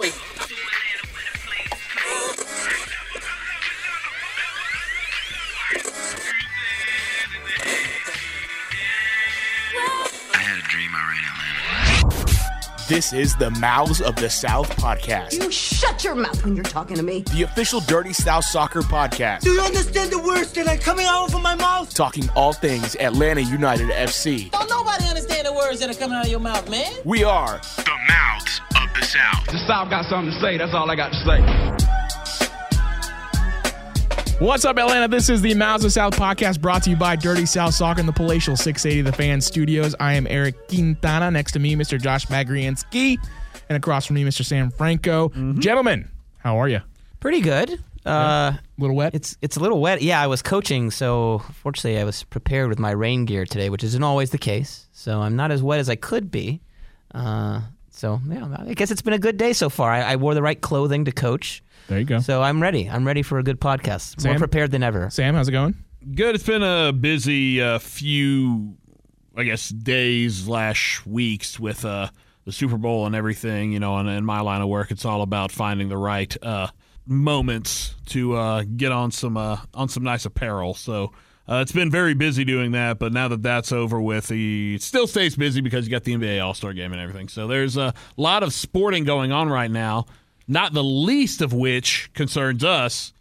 Wait. I had a dream I ran Atlanta. This is the Mouths of the South podcast, You shut your mouth when you're talking to me. the official Dirty South Soccer podcast, Do you understand the words that are coming out of my mouth? talking all things Atlanta United FC. Don't nobody understand the words that are coming out of your mouth, man. We are South. The South got something to say. That's all I got to say. What's up, Atlanta? This is the Mouths of South podcast brought to you by Dirty South Soccer in the Palatial 680 The Fan Studios. I am Eric Quintana. Next to me, Mr. Josh Magriansky. And across from me, Mr. Sam Franco. Gentlemen, how are you? Pretty good. Uh, A little wet? it's it's a little wet. Yeah, I was coaching, so fortunately I was prepared with my rain gear today, which isn't always the case. So I'm not as wet as I could be. Uh, so yeah, I guess it's been a good day so far. I, I wore the right clothing to coach, there you go. so I'm ready. I'm ready for a good podcast. More prepared than ever. Sam, how's it going? Good. It's been a busy uh, few, I guess, days slash weeks with uh, the Super Bowl and everything. You know, and in my line of work, it's all about finding the right uh, moments to uh, get on some uh, on some nice apparel. So. Uh, it's been very busy doing that, but now that that's over with, he still stays busy because you got the NBA All Star Game and everything. So there's a lot of sporting going on right now. Not the least of which concerns us.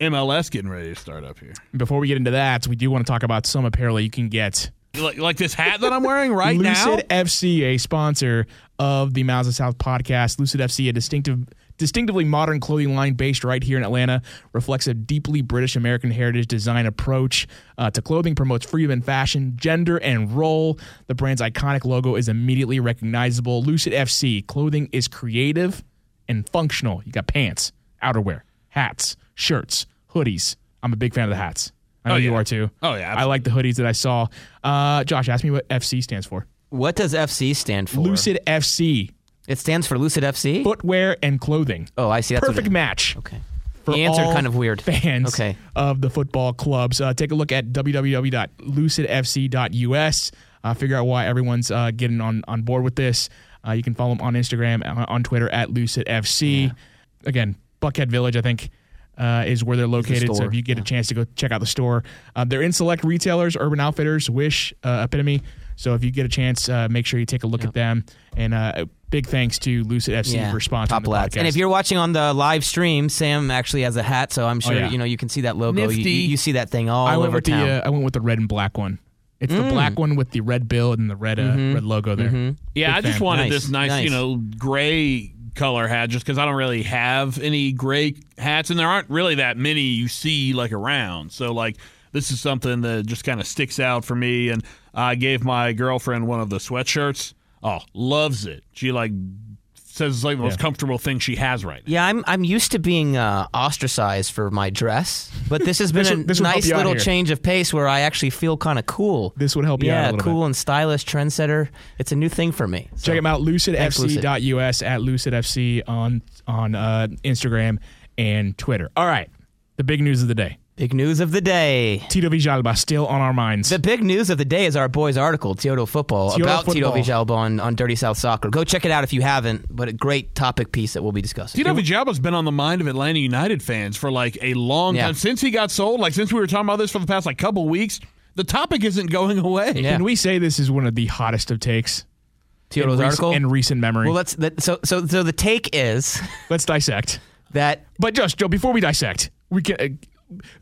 MLS getting ready to start up here. Before we get into that, we do want to talk about some apparel you can get. like, like this hat that I'm wearing right now. Lucid FC, a sponsor of the Mouths of South podcast. Lucid FC, a distinctive, distinctively modern clothing line based right here in Atlanta, reflects a deeply British American heritage design approach uh, to clothing, promotes freedom in fashion, gender, and role. The brand's iconic logo is immediately recognizable. Lucid FC clothing is creative and functional. You got pants, outerwear, hats, shirts, hoodies. I'm a big fan of the hats. I know Oh, you are too. Oh, yeah, I like the hoodies that I saw. Uh, Josh, ask me what FC stands for. What does FC stand for? Lucid FC, It stands for Lucid FC. footwear and clothing. oh, I see. That's Perfect it- match. Okay. For The answer kind of weird. Fans Okay. of the football clubs. Uh, take a look at www.lucidfc.us. Uh, figure out why everyone's uh, getting on, on board with this. Uh, you can follow them on Instagram, on Twitter at lucidfc. Again, Buckhead Village, I think. Uh, is where they're located. So if you get a chance to go check out the store, uh, they're in select retailers, Urban Outfitters, Wish, uh, Epitome. So if you get a chance, uh, make sure you take a look at them. And uh, big thanks to Lucid FC for sponsoring top the lads. podcast. And if you're watching on the live stream, Sam actually has a hat, so I'm sure Oh, yeah. you know you can see that logo. You, you, you see that thing all I went over with town. the uh, I went with the red and black one. It's the Mm. black one with the red bill and the red uh, red logo there. Mm-hmm. Yeah, Big I just fan. wanted Nice, this nice, nice. you know, gray color hat just because I don't really have any gray hats, and there aren't really that many you see like around. So like. This is something that just kind of sticks out for me, and I gave my girlfriend one of the sweatshirts. Oh, loves it. She like says it's like the most comfortable thing she has right now. Yeah, I'm I'm used to being uh, ostracized for my dress, but this has been This a will- this will help nice you out little here. change of pace where I actually feel kind of cool. This would help you out yeah, a little cool bit. and stylish, trendsetter. It's a new thing for me. So, Check them out, Thanks, Lucid. lucidfc.us at lucidfc on on uh, Instagram and Twitter. All right, the big news of the day. Big news of the day. Tito Villalba still on our minds. The big news of the day is our boys' article, Tiotal Football, Tioto about Tito Football. Villalba on, on Dirty South Soccer. Go check it out if you haven't, but a great topic piece that we'll be discussing. Tito Villalba's been on the mind of Atlanta United fans for like a long Yeah. time since he got sold. Like since we were talking about this for the past like couple weeks, the topic isn't going away. Yeah. Can we say this is one of the hottest of takes in, Tioto's rec- article? in recent memory? well, let's, that, so, so, so the take is let's dissect. that But just Joe, before we dissect, we can. Uh,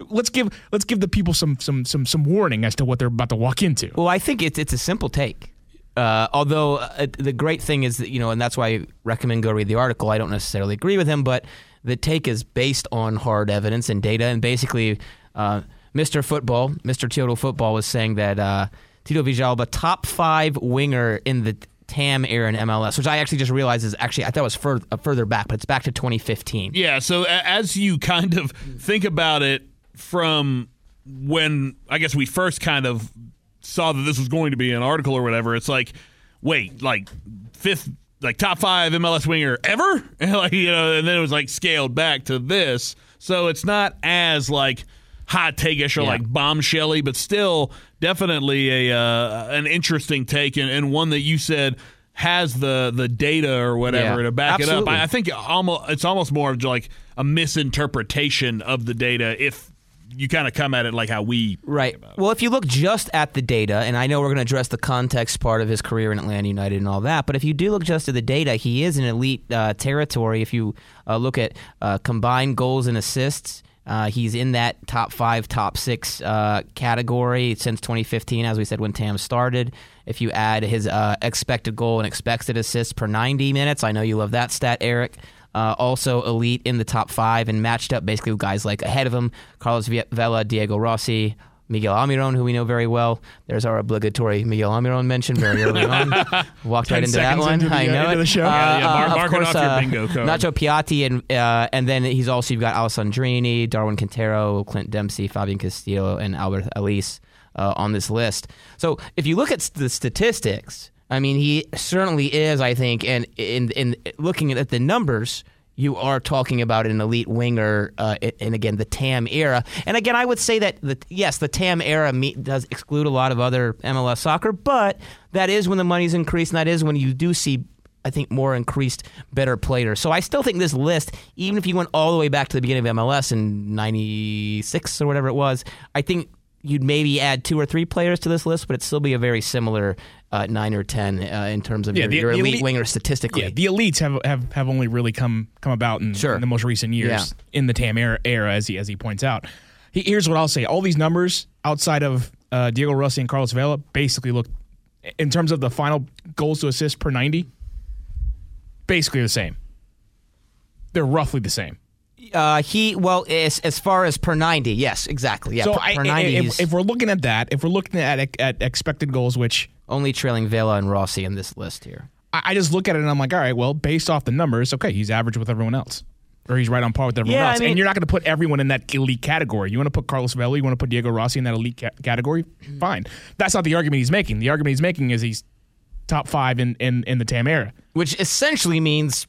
Let's give let's give the people some some some some warning as to what they're about to walk into. Well, I think it's it's a simple take. Uh, although uh, the great thing is that you know, and that's why I recommend go read the article. I don't necessarily agree with him, but the take is based on hard evidence and data. And basically, uh, Mr. Football, Mr. Tiotal Football, was saying that uh, Tito Villalba, top five winger in the TAM era in MLS, which I actually just realized is actually I thought it was fur- uh, further back, but it's back to 2015. Yeah, so a- as you kind of think about it from when I guess we first kind of saw that this was going to be an article or whatever, it's like, wait, like fifth, like top five MLS winger ever, like you know, and then it was like scaled back to this, so it's not as like hot take-ish or Yeah. like bombshelly, but still definitely a uh, an interesting take and, and one that you said has the the data or whatever Yeah, to back it up. I, I think almost it's almost more of like a misinterpretation of the data if you kind of come at it like how we Right. Well, if you look just at the data, and I know we're going to address the context part of his career in Atlanta United and all that, but if you do look just at the data, he is in elite uh, territory. If you uh, look at uh, combined goals and assists, uh, he's in that top five, top six uh, category since 2015, as we said when TAM started. If you add his uh, expected goal and expected assists per 90 minutes, I know you love that stat, Eric. Uh, also elite in the top five and matched up basically with guys like ahead of him Carlos Vela, Diego Rossi, Miguel Almiron, who we know very well. There's our obligatory Miguel Almiron mention very early on. Walked right into that one. into the, I uh, know it. the show. Yeah, yeah, mark- of mark it course, uh. Nacho Piatti, and uh, and then he's also you've got Alessandrini, Darwin Quintero, Clint Dempsey, Fabian Castillo, and Alberth Elis uh, on this list. So if you look at the statistics, I mean, he certainly is. I think, and in in looking at the numbers. You are talking about an elite winger, uh, and again the TAM era. And again, I would say that the, yes, the TAM era does exclude a lot of other MLS soccer, but that is when the money's increased, and that is when you do see I think more increased, better players. So I still think this list, even if you went all the way back to the beginning of MLS in '96 or whatever it was, I think you'd maybe add two or three players to this list, but it'd still be a very similar uh, nine or ten uh, in terms of Yeah, your, the- your elite, elite- winger statistically. Yeah, the elites have, have, have only really come come about in, Sure. in the most recent years Yeah. in the TAM era, era, as he as he points out. He, here's what I'll say: all these numbers outside of uh, Diego Rossi and Carlos Vela basically look, in terms of the final goals to assist per ninety, basically the same. They're roughly the same. Uh, he well, as, as far as per ninety, yes, exactly. Yeah, so per, I, per ninety, if, if we're looking at that, if we're looking at at expected goals, which only trailing Vela and Rossi in this list here. I, I just look at it and I'm like, all right, well, based off the numbers, okay, he's average with everyone else. Or he's right on par with everyone Yeah, I else. mean- and you're not going to put everyone in that elite category. You want to put Carlos Vela, you want to put Diego Rossi in that elite ca- category? Fine. That's not the argument he's making. The argument he's making is he's top five in, in, in the TAM era. which essentially means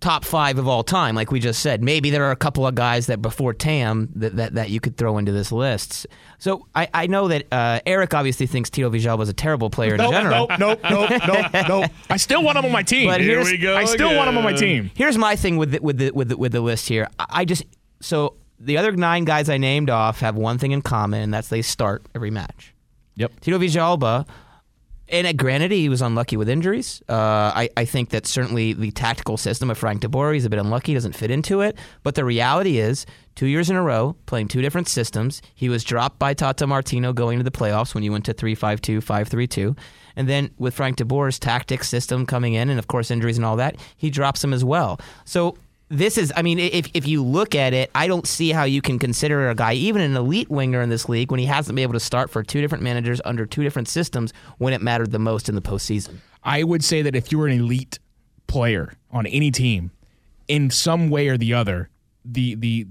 top five of all time, like we just said. Maybe there are a couple of guys that before TAM that, that, that you could throw into this list. So I, I know that uh, Eric obviously thinks Tito Vijal was a terrible player in general. nope, nope, nope, nope, nope. I still want him on my team. But Here we go. I still want him on my team. Here's my thing with the, with the, with the, with the list here. I I just so the other nine guys I named off have one thing in common, and that's they start every match. Yep. Tito Villalba, and at granted, he was unlucky with injuries. Uh, I, I think that certainly the tactical system of Frank de Boer, he's a bit unlucky, doesn't fit into it. But the reality is, two years in a row, playing two different systems, he was dropped by Tata Martino going to the playoffs when you went to 3 5 2, 5 3 2. And then with Frank de Boer's tactic system coming in, and of course, injuries and all that, he drops him as well. So this is, I mean, if, if you look at it, I don't see how you can consider a guy, even an elite winger in this league, when he hasn't been able to start for two different managers under two different systems when it mattered the most in the postseason. I would say that if you were an elite player on any team, in some way or the other, the the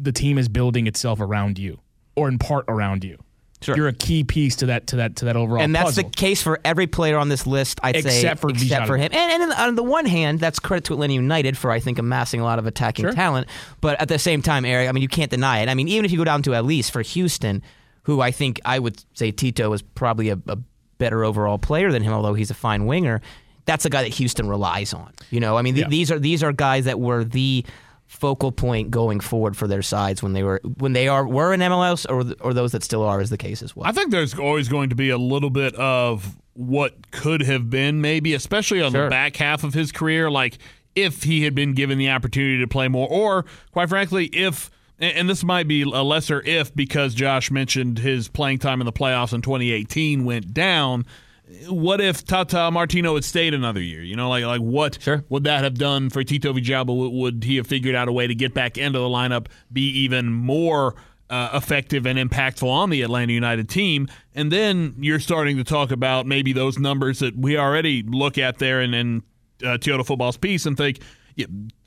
the team is building itself around you, or in part around you. Sure. You're a key piece to that to that to that overall. and that's puzzle. the case for every player on this list, I'd say, Except for except Bijan. for him. And, and on the one hand, that's credit to Atlanta United for, I think, amassing a lot of attacking Sure. talent. But at the same time, Eric, I mean, you can't deny it. I mean, even if you go down to at least for Houston, who I think I would say Tito is probably a, a better overall player than him, although he's a fine winger. That's a guy that Houston relies on. You know, I mean, th- Yeah. these are these are guys that were the focal point going forward for their sides when they were when they are were in MLS or or those that still are is the case as well. I think there's always going to be a little bit of what could have been, maybe, especially on Sure. the back half of his career. Like if he had been given the opportunity to play more, or quite frankly, if and and this might be a lesser if because Josh mentioned his playing time in the playoffs in 2018 went down. What if Tata Martino had stayed another year? You know, like like what Sure. would that have done for Tito Villalba? Would- he have figured out a way to get back into the lineup, be even more uh, effective and impactful on the Atlanta United team? And then you're starting to talk about maybe those numbers that we already look at there in, in uh, Tiotal Football's piece and think,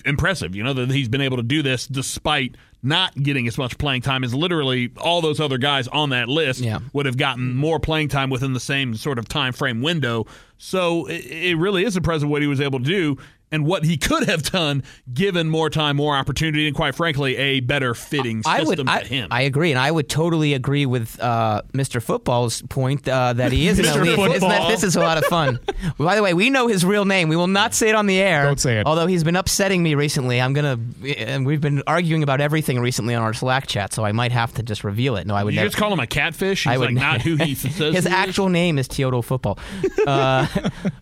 impressive. You know that he's been able to do this despite not getting as much playing time as literally all those other guys on that list Yeah. would have gotten more playing time within the same sort of time frame window. So it, it really is impressive what he was able to do and what he could have done given more time, more opportunity, and quite frankly, a better fitting I system would, I, to him. I agree, and I would totally agree with uh, Mr. Football's point uh, that he is an Mr. elite. Isn't that, Football. this is a lot of fun. By the way, we know his real name. We will not say it on the air. Don't say it. Although he's been upsetting me recently, I'm gonna, and we've been arguing about everything recently on our Slack chat, so I might have to just reveal it. No, I would you never. just call him a catfish? He's I would like not who he says His he is? actual name is Teodo Football. Uh,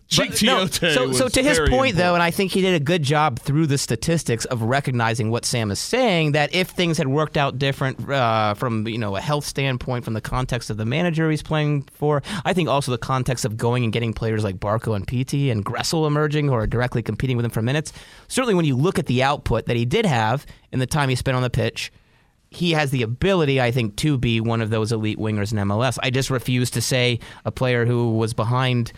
Chick but no, so, so to his very point, though, and I think he did a good job through the statistics of recognizing what Sam is saying. That if things had worked out different uh, from you know a health standpoint, from the context of the manager he's playing for, I think also the context of going and getting players like Barco and Pity and Gressel emerging who are directly competing with him for minutes. Certainly, when you look at the output that he did have in the time he spent on the pitch he has the ability, I think, to be one of those elite wingers in MLS. I just refuse to say a player who was behind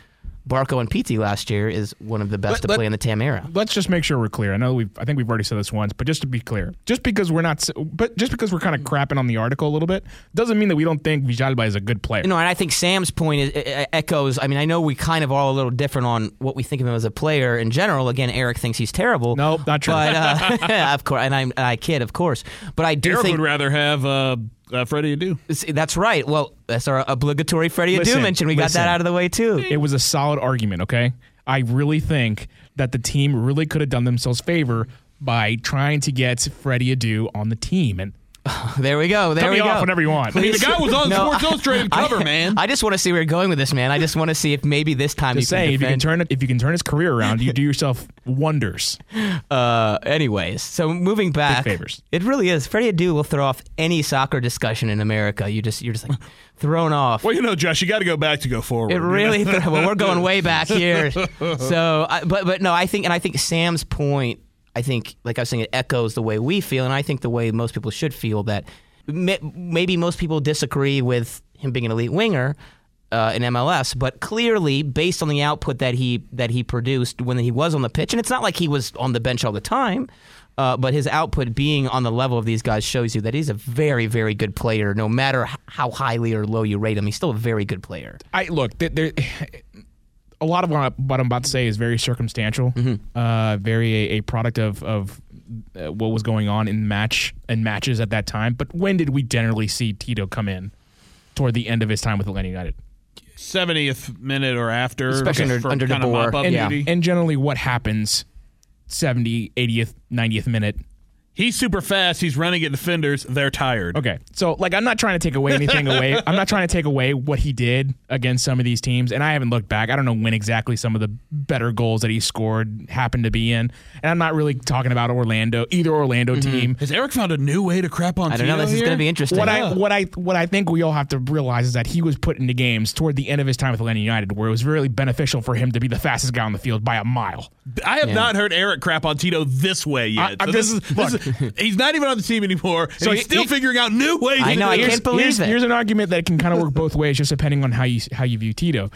Barco and Pity last year is one of the best Let- to let- play in the TAM era. Let's just make sure we're clear. I know we've. I think we've already said this once, but just to be clear, just because we're not, but just because we're kind of crapping on the article a little bit, doesn't mean that we don't think Villalba is a good player. You know, and I think Sam's point is, echoes. I mean, I know we kind of are all a little different on what we think of him as a player in general. Again, Eric thinks he's terrible. Nope, not true. But uh, of course, and I'm and I kid, of course. But I do Eric think would rather have uh, uh, Freddie Adu. See, that's right. Well, that's our obligatory Freddie Adu mention. We got listen. that out of the way too. It was a solid argument, okay? I really think that the team really could have done themselves favor by trying to get Freddie Adu on the team. And There we go. There cut we me go. off whenever you want. I mean, the guy was on No, Sports Illustrated I- cover, man. I just want to see where you're going with this, man. I just want to see if maybe this time Just you saying, can if you can turn if you can turn his career around, you do yourself wonders. Uh, anyways, so moving back, favors. it really is. Freddie Adu will throw off any soccer discussion in America. You just you're just like thrown off. well, you know, Josh, you got to go back to go forward. It you know? really. well, we're going way back here. So, I, but but no, I think and I think Sam's point. I think, like I was saying, it echoes the way we feel, and I think the way most people should feel that may, maybe most people disagree with him being an elite winger uh, in MLS, but clearly, based on the output that he that he produced when he was on the pitch, and it's not like he was on the bench all the time. Uh, but his output being on the level of these guys shows you that he's a very, very good player. No matter how highly or low you rate him, he's still a very good player. I look, there, a lot of what, I, what I'm about to say is very circumstantial, uh, very a, a product of of uh, what was going on in match and matches at that time. But when did we generally see Tito come in toward the end of his time with Atlanta United? 70th minute or after, Especially under- for under kind of And, Yeah. and generally, what happens 70, 80th, 90th minute He's super fast. He's running at defenders. They're tired. Okay. So like I'm not trying to take away anything away. I'm not trying to take away what he did against some of these teams. And I haven't looked back. I don't know when exactly some of the better goals that he scored happened to be in. And I'm not really talking about Orlando, either Orlando mm-hmm. team. Has Eric found a new way to crap on I don't know. This is going to be interesting. What I what I what I think we all have to realize is that he was put into games toward the end of his time with Atlanta United where it was really beneficial for him to be the fastest guy on the field by a mile. I have not heard Eric crap on Tito this way yet. I- I- So this, this- is, this is- he's not even on the team anymore. So he's he- still he- figuring out new ways. I to know, I can't believe here's, it. Here's an argument that can kind of work both ways, just depending on how you how you view Tito.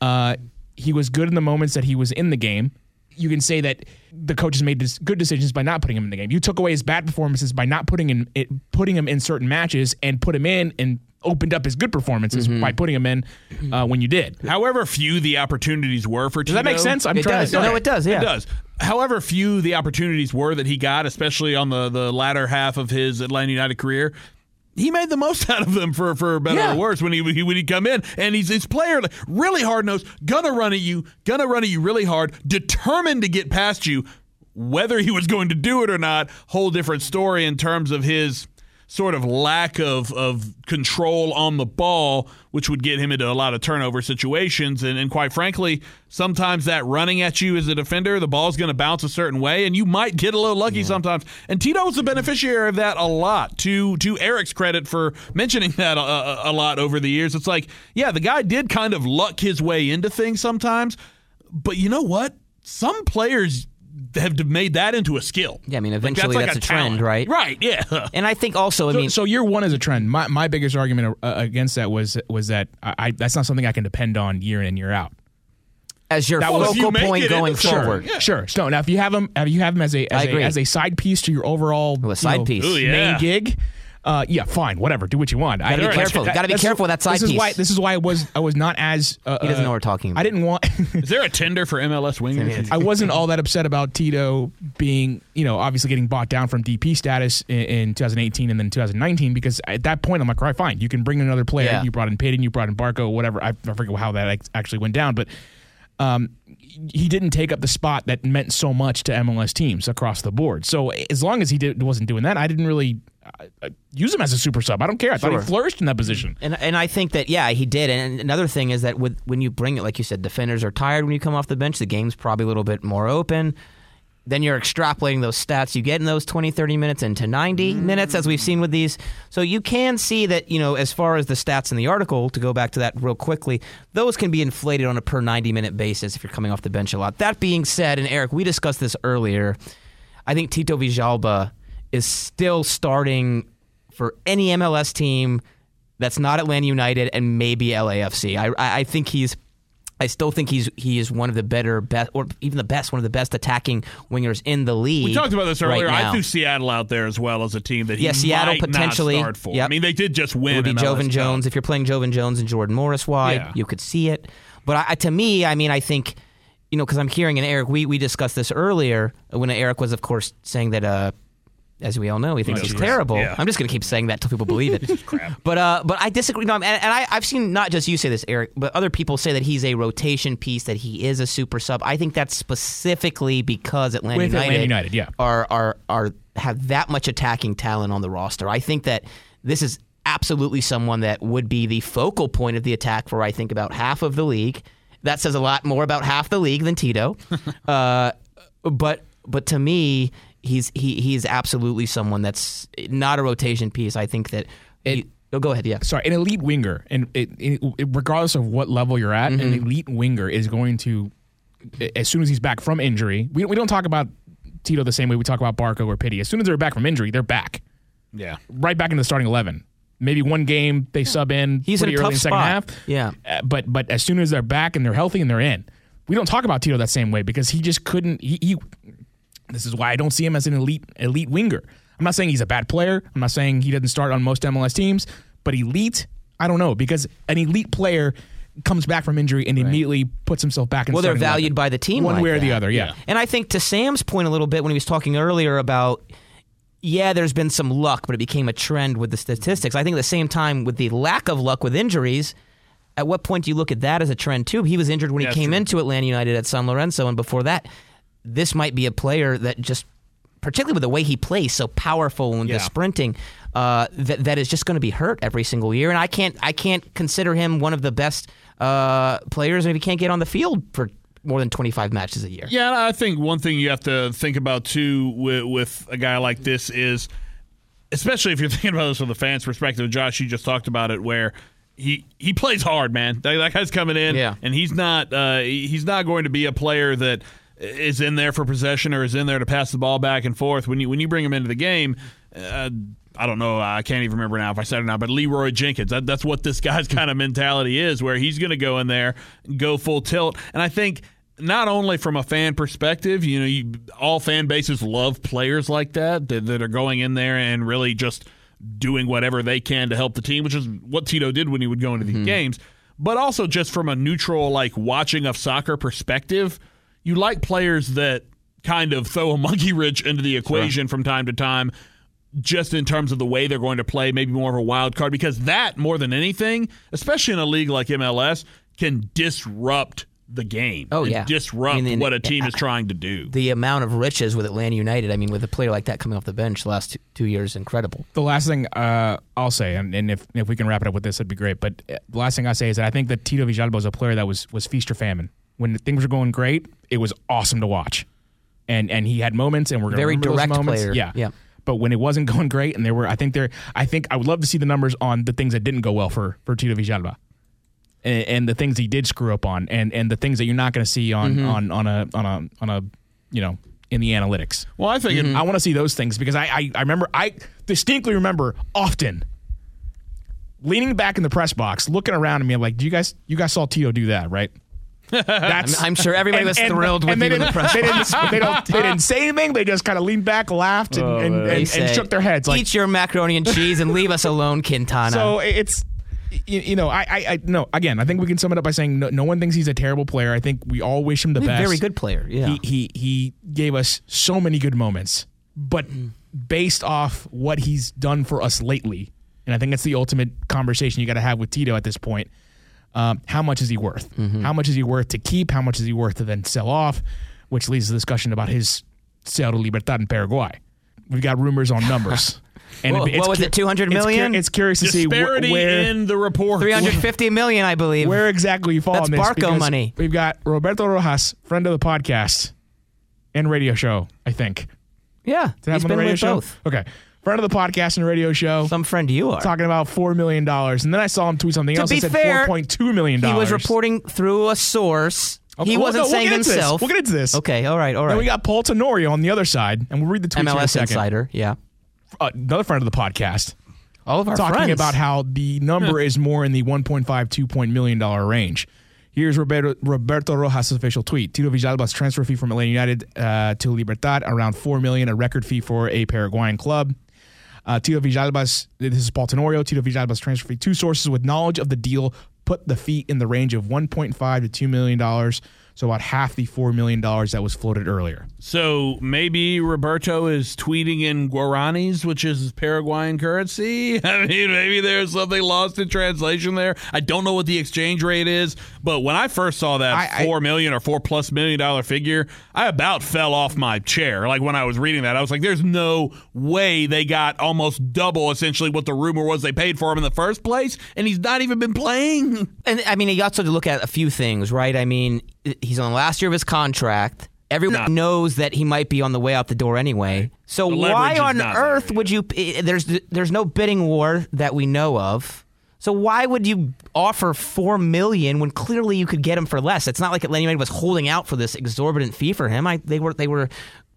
Uh, he was good in the moments that he was in the game. You can say that the coaches made this good decisions by not putting him in the game. You took away his bad performances by not putting in it, putting him in certain matches and put him in and opened up his good performances Mm-hmm. by putting him in uh, when you did. However few the opportunities were for Does Tito. that make sense? I'm It trying does. to No, it does. Yeah. It does. However few the opportunities were that he got, especially on the, the latter half of his Atlanta United career, he made the most out of them for, for better Yeah. or worse when he when he come in and he's his player really hard nosed, gonna run at you, gonna run at you really hard, determined to get past you. Whether he was going to do it or not, whole different story in terms of his sort of lack of, of control on the ball, which would get him into a lot of turnover situations. And, and quite frankly, sometimes that running at you as a defender, the ball's going to bounce a certain way, and you might get a little lucky sometimes. And Tito was the beneficiary of that a lot. To to Eric's credit for mentioning that a, a lot over the years, it's like, yeah, the guy did kind of luck his way into things sometimes, but you know what? Some players have made that into a skill. Yeah, I mean, Like, eventually like that's a trend, right? Right. Yeah. And I think also, I So, mean, so year one is a trend. My my biggest argument uh, against that was was that I, I that's not something I can depend on year in and year out. as your That focal you point going into- forward. Yeah. Sure. So now, if you have him, if you have him as a as, I a, agree. as a side piece to your overall Ooh, a you side know, piece. Ooh, yeah. main gig, uh, yeah, fine, whatever, do what you want. Gotta be I- careful. that- Gotta be careful with that side this is. Why, this is why I was I was not as uh, He doesn't uh, know what we're talking about. I didn't want. Is there a tender for MLS wingers? I wasn't all that upset about Tito being, you know, obviously getting bought down from DP status in, in 2018 and then 2019 because at that point I'm like, all right, fine, you can bring in another player. Yeah. You brought in Payton, you brought in Barco, whatever. I, I forget how that actually went down, but um, he didn't take up the spot that meant so much to MLS teams across the board. So as long as he did, wasn't doing that, I didn't really use him as a super sub. I don't care. I thought he flourished in that position. And and I think that yeah, he did. And another thing is that with when you bring it, like you said, defenders are tired when you come off the bench. The game's probably a little bit more open. Then you're extrapolating those stats you get in those 20, 30 minutes into 90 mm. minutes, as we've seen with these. So you can see that, you know, as far as the stats in the article, to go back to that real quickly, those can be inflated on a per 90 minute basis if you're coming off the bench a lot. That being said, and Eric, we discussed this earlier, I think Tito Villalba is still starting for any MLS team that's not Atlanta United and maybe LAFC. I, I think he's. I still think he's he is one of the better best or even the best one of the best attacking wingers in the league. We talked about this right earlier. I now. threw Seattle out there as well as a team that he Yeah, Seattle potentially. not. Yep. I mean, they did just win. It would be MLS Joevin Jones. If you're playing Joevin Jones and Jordan Morris wide, Yeah. you could see it. But I, to me, I mean, I think, you know, because I'm hearing, and Eric, we, we discussed this earlier when Eric was, of course, saying that, uh, as we all know, he thinks He's terrible. Yeah. I'm just going to keep saying that until people believe it. But uh, but I disagree. No, and, and I, I've seen not just you say this, Eric, but other people say that he's a rotation piece, that he is a super sub. I think that's specifically because Atlanta With United, Atlanta United, yeah. are are are have that much attacking talent on the roster. I think that this is absolutely someone that would be the focal point of the attack for I think about half of the league. That says a lot more about half the league than Tito. uh, but but to me, he's he he's absolutely someone that's not a rotation piece. I think that. he- oh, go ahead. Yeah. sorry, an elite winger, and it, it, it- regardless of what level you're at, Mm-hmm. an elite winger is going to, as soon as he's back from injury, we, we don't talk about Tito the same way we talk about Barco or Pity. As soon as they're back from injury, they're back, Yeah. right back into the starting eleven. Maybe one game they sub in He's in a early tough in the second spot. half. Yeah. Uh, but but as soon as they're back and they're healthy and they're in, we don't talk about Tito that same way because he just couldn't. He, he this is why I don't see him as an elite elite winger. I'm not saying he's a bad player. I'm not saying he doesn't start on most MLS teams, but elite, I don't know because an elite player comes back from injury and immediately puts himself back in. Well, the they're valued lineup. by the team one like way or the that. other. Yeah. And I think to Sam's point a little bit when he was talking earlier about, yeah, there's been some luck, but it became a trend with the statistics. I think at the same time, with the lack of luck with injuries, at what point do you look at that as a trend too? He was injured when Yeah, he came true. into Atlanta United at San Lorenzo, and before that, this might be a player that just, particularly with the way he plays, so powerful and Yeah. the sprinting, uh, that that is just going to be hurt every single year. And I can't I can't consider him one of the best uh, players if he can't get on the field for more than 25 matches a year. Yeah, I think one thing you have to think about too with, with a guy like this is, especially if you're thinking about this from the fans' perspective. Josh, you just talked about it, where he he plays hard, man. That, that guy's coming in, Yeah. and he's not uh, he's not going to be a player that is in there for possession or is in there to pass the ball back and forth. When you when you bring him into the game. Uh, I don't know. I can't even remember now if I said it or not, but Leeroy Jenkins. That, that's what this guy's kind of mentality is, where he's going to go in there, go full tilt. And I think not only from a fan perspective, you know, you, all fan bases love players like that, that that are going in there and really just doing whatever they can to help the team, which is what Tito did when he would go into these games. But also just from a neutral, like watching of soccer perspective, you like players that kind of throw a monkey wrench into the equation from time to time just in terms of the way they're going to play, maybe more of a wild card, because that, more than anything, especially in a league like MLS, can disrupt the game. Oh, and yeah. Disrupt I mean, what a and- team is trying to do. The amount of riches with Atlanta United, I mean, with a player like that coming off the bench the last two, two years, incredible. the last thing uh, I'll say, and, and if if we can wrap it up with this, it'd be great. But uh, the last thing I say is that I think that Tito Villalba was a player that was was feast or famine. When things were going great, it was awesome to watch, and and he had moments, and we're gonna Very remember those direct moments. player. Yeah, Yeah. But when it wasn't going great, and there were, I think there, I think I would love to see the numbers on the things that didn't go well for for Tito Villalba. And, and the things he did screw up on, and, and the things that you're not going to see on, mm-hmm. on on a on a on a you know in the analytics. Well, I think mm-hmm. it- I want to see those things because I, I, I remember I distinctly remember often leaning back in the press box, looking around at me, I'm like, "Do you guys you guys saw Tito do that, right?" That's I'm sure everybody was thrilled with and they you didn't, the press they, didn't, they, don't, they didn't say anything. They just kind of leaned back, laughed, and, Oh, and, man. and, They and shook their heads. Like Eat your macaroni and cheese and leave us alone, Quintana. so, it's you, you know I, I I no again I think we can sum it up by saying no, no one thinks he's a terrible player. I think we all wish him the He's a best. very good player. Yeah. He he he gave us so many good moments, but based off what he's done for us lately, and I think that's the ultimate conversation you got to have with Tito at this point. Um, how much is he worth? How much is he worth to keep? How much is he worth to then sell off? Which leads to the discussion about his sale to Libertad in Paraguay. We've got rumors on numbers. And What- it's what was cu- it, 200 it's cu- It's, curious to see wh- Disparity where in the report. 350 million, I believe. where exactly you fall That's on this. Barco money. We've got Roberto Rojas, friend of the podcast and radio show, I think. yeah, Did I have he's him on the been radio with show? both. Okay. Friend of the podcast and radio show. Some friend you are. talking about $4 million. And then I saw him tweet something To else be that said fair, $4.2 million. He was reporting through a source. Okay, he well, wasn't no, we'll saying get into this. himself. We'll get into this. Okay, all right, all Then we got Paul Tenorio on the other side, and we'll read the tweets in a MLS second. insider. Yeah, Uh, another friend of the podcast. all of our talking friends about how the number is more in the 1.5 2 point million dollar range. Here's Roberto, Roberto Rojas' official tweet: Tito Villalba's transfer fee from Atlanta United uh, to Libertad around four million, a record fee for a Paraguayan club. Uh, Tito Villalba's this is Paul Tenorio. Tito Villalba's transfer fee. Two sources with knowledge of the deal put the fee in the range of 1.5 to 2 million dollars, so about half the four million dollars that was floated earlier. So maybe Roberto is tweeting in guaranis, which is Paraguayan currency. I mean, maybe there's something lost in translation there. I don't know what the exchange rate is, but when I first saw that I- I- four million or four plus million dollar figure, I about fell off my chair. Like when I was reading that, I was like, "There's no way they got almost double, essentially, what the rumor was they paid for him in the first place, and he's not even been playing." And I mean, you also have to look at a few things, right? I mean, he's on the last year of his contract. Everyone Nah. knows that he might be on the way out the door anyway. So why on there earth would you? There's there's no bidding war that we know of. So why would you offer four million when clearly you could get him for less? It's not like Atlanta United was holding out for this exorbitant fee for him. I they were they were.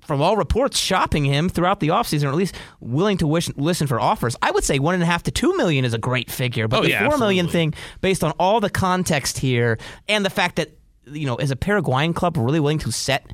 From all reports, shopping him throughout the offseason, or at least willing to wish, listen for offers. I would say one and a half to two million is a great figure, but Oh, the yeah, four million absolutely. thing based on all the context here and the fact that you know is a Paraguayan club really willing to set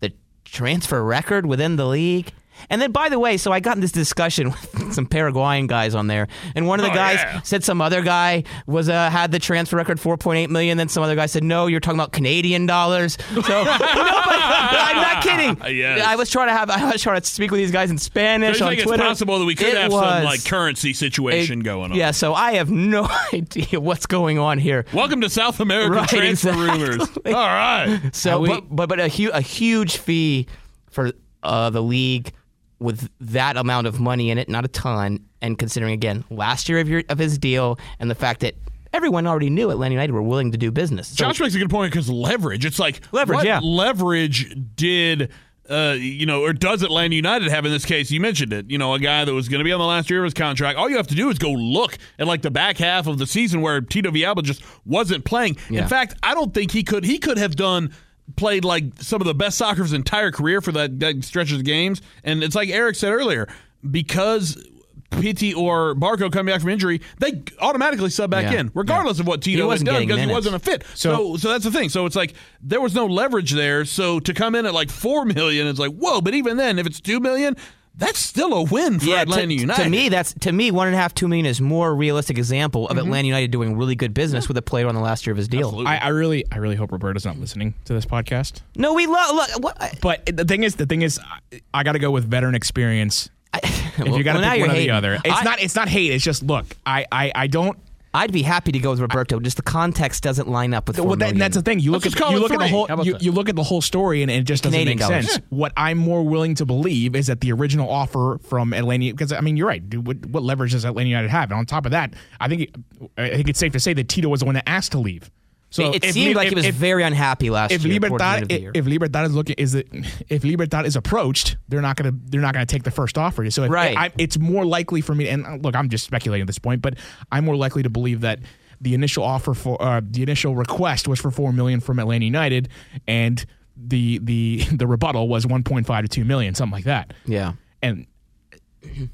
the transfer record within the league. And then, by the way, so I got in this discussion with some Paraguayan guys on there, and one of the Oh, guys yeah. said some other guy was uh, had the transfer record 4.8 million. Then some other guy said, "No, you're talking about Canadian dollars." So no, but, I'm not kidding. Yes. I was trying to have I was trying to speak with these guys in Spanish So on think Twitter. it's possible that we could It have was some like currency situation a- going on? Yeah, so I have no idea what's going on here. Welcome to South American Right, transfer exactly. rumors. All right. So, but, but but a huge a huge fee for uh, the league with that amount of money in it, not a ton, and considering again last year of your of his deal and the fact that everyone already knew Atlanta United were willing to do business. So, Josh makes a good point because leverage. It's like Leverage, what yeah. leverage did. Uh, you know, or does Atlanta United have in this case? You mentioned it. You know, a guy that was going to be on the last year of his contract. All you have to do is go look at like the back half of the season where Tito Villalba just wasn't playing. Yeah. In fact, I don't think he could. He could have done played like some of the best soccer of his entire career for that, that stretch of games. And it's like Eric said earlier, because Pity or Barco coming back from injury, they automatically sub back Yeah. in, regardless of what Tito wasn't done, because he wasn't a fit. So- so, so that's the thing. So it's like there was no leverage there. So to come in at like four million, it's like whoa. But even then, if it's two million, that's still a win for yeah, Atlanta to, United. to me, that's to me one and a half, two million is more realistic example of mm-hmm. Atlanta United doing really good business with a player on the last year of his deal. I, I really, I really hope Roberto's not listening to this podcast. No, we love. Look, what, But the thing is, the thing is, I, I got to go with veteran experience. If you got to well, pick one or the other, it's I- not. It's not hate. It's just look. I, I, I don't. I'd be happy to go with Roberto. Just the context doesn't line up with. Well, that, and that's the thing. You Let's look at you it look at the whole you, you look at the whole story, and it just doesn't Canadian make dollars. sense. What I'm more willing to believe is that the original offer from Atlanta, because I mean, you're right. Dude, what, what leverage does Atlanta United have? And on top of that, I think I think it's safe to say that Tito was the one that asked to leave. So it, it seemed Li- like if- he was if- very unhappy last if year. towards the end Libertad of the year. if Libertad is looking is it if Libertad is approached, they're not gonna they're not gonna take the first offer. So Right. I, it's more likely for me. And look, I'm just speculating at this point, but I'm more likely to believe that the initial offer for uh, the initial request was for four million from Atlanta United, and the the the rebuttal was 1.5 to two million, something like that. yeah, And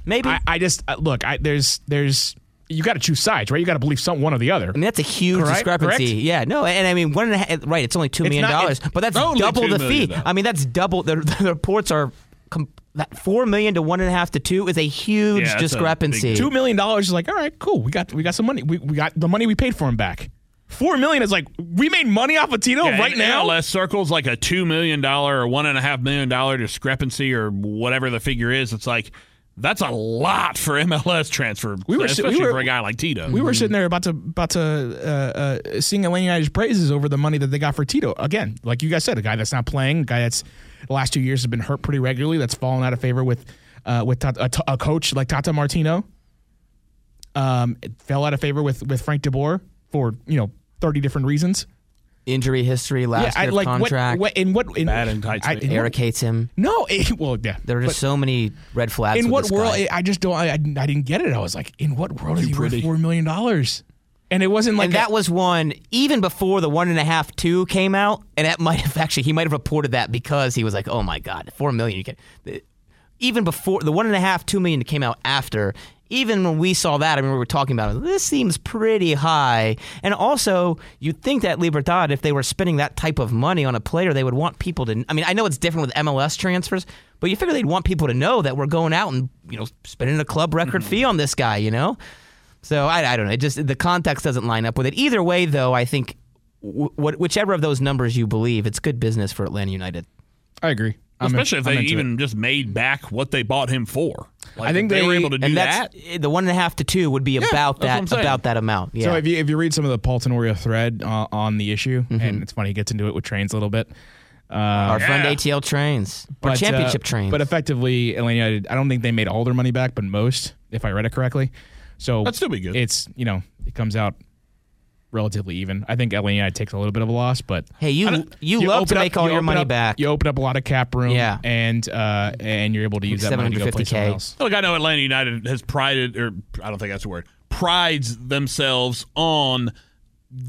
maybe. I, I just uh, look. I there's there's you got to choose sides, right? You got to believe some one or the other. I mean, that's a huge Correct? discrepancy. Correct? Yeah, no, and I mean, one and a half, right? It's only two It's million not- dollars, but that's double the million, fee. though. I mean, that's double. The, the reports are com- that four million to one and a half to two is a huge Yeah, that's a discrepancy. big Two million dollars is like, all right, cool. We got we got some money. We, we got the money we paid for him back. Four million is like we made money off of Tito Yeah, right now. MLS uh, circles like a two million dollar or one and a half million dollar discrepancy or whatever the figure is. It's like that's a lot for MLS transfer, We were- especially we were- for a guy like Tito. we were sitting there about to about to uh, uh, sing Atlanta United's praises over the money that they got for Tito. Again, like you guys said, a guy that's not playing, a guy that's the last two years has been hurt pretty regularly. That's fallen out of favor with uh, with Tata, a, t- a coach like Tata Martino. Um, it fell out of favor with with Frank DeBoer for you know thirty different reasons. Injury history, last I year like contract. what, what in what in, Bad and tight I- space. in what- hates him. No, it, well, yeah. There are just but so many red flags. in with what this world? guy. I just don't. I, I didn't get it. I was like, in what world is Too he worth four million dollars? And it wasn't like and a- that was one even before the one and a half two came out, and that might have actually he might have reported that because he was like, "Oh my god, four million! You can." Even before the one and a half, two million came out after. Even when we saw that, I mean, we were talking about it. This seems pretty high, and also you'd think that Libertad, if they were spending that type of money on a player, they would want people to. I mean, I know it's different with MLS transfers, but you figure they'd want people to know that we're going out and you know spending a club record mm-hmm. fee on this guy. You know, so I, I don't know. It just the context doesn't line up with it. Either way, though, I think w- whichever of those numbers you believe, it's good business for Atlanta United. I agree. I'm in- Especially if they even it. just made back what they bought him for. Like, I think if they, were able to do and that. that's the one and a half to two would be about that's that about that amount. Yeah. So if you if you read some of the Paul Tenorio thread uh, on the issue, Mm-hmm. and it's funny, he gets into it with trains a little bit. Our friend Yeah. ATL trains or But, uh, championship trains. But effectively, Atlanta United, I don't think they made all their money back, but most, if I read it correctly. So That'd still be good. It's you know it comes out relatively even. I think Atlanta United takes a little bit of a loss, but hey, you you, love to open up- make all you your money up- back. You open up a lot of cap room, Yeah. and uh, and you're able to use that money to go play 750K. somewhere else. Look, I know Atlanta United has prided, or I don't think that's a word, prides themselves on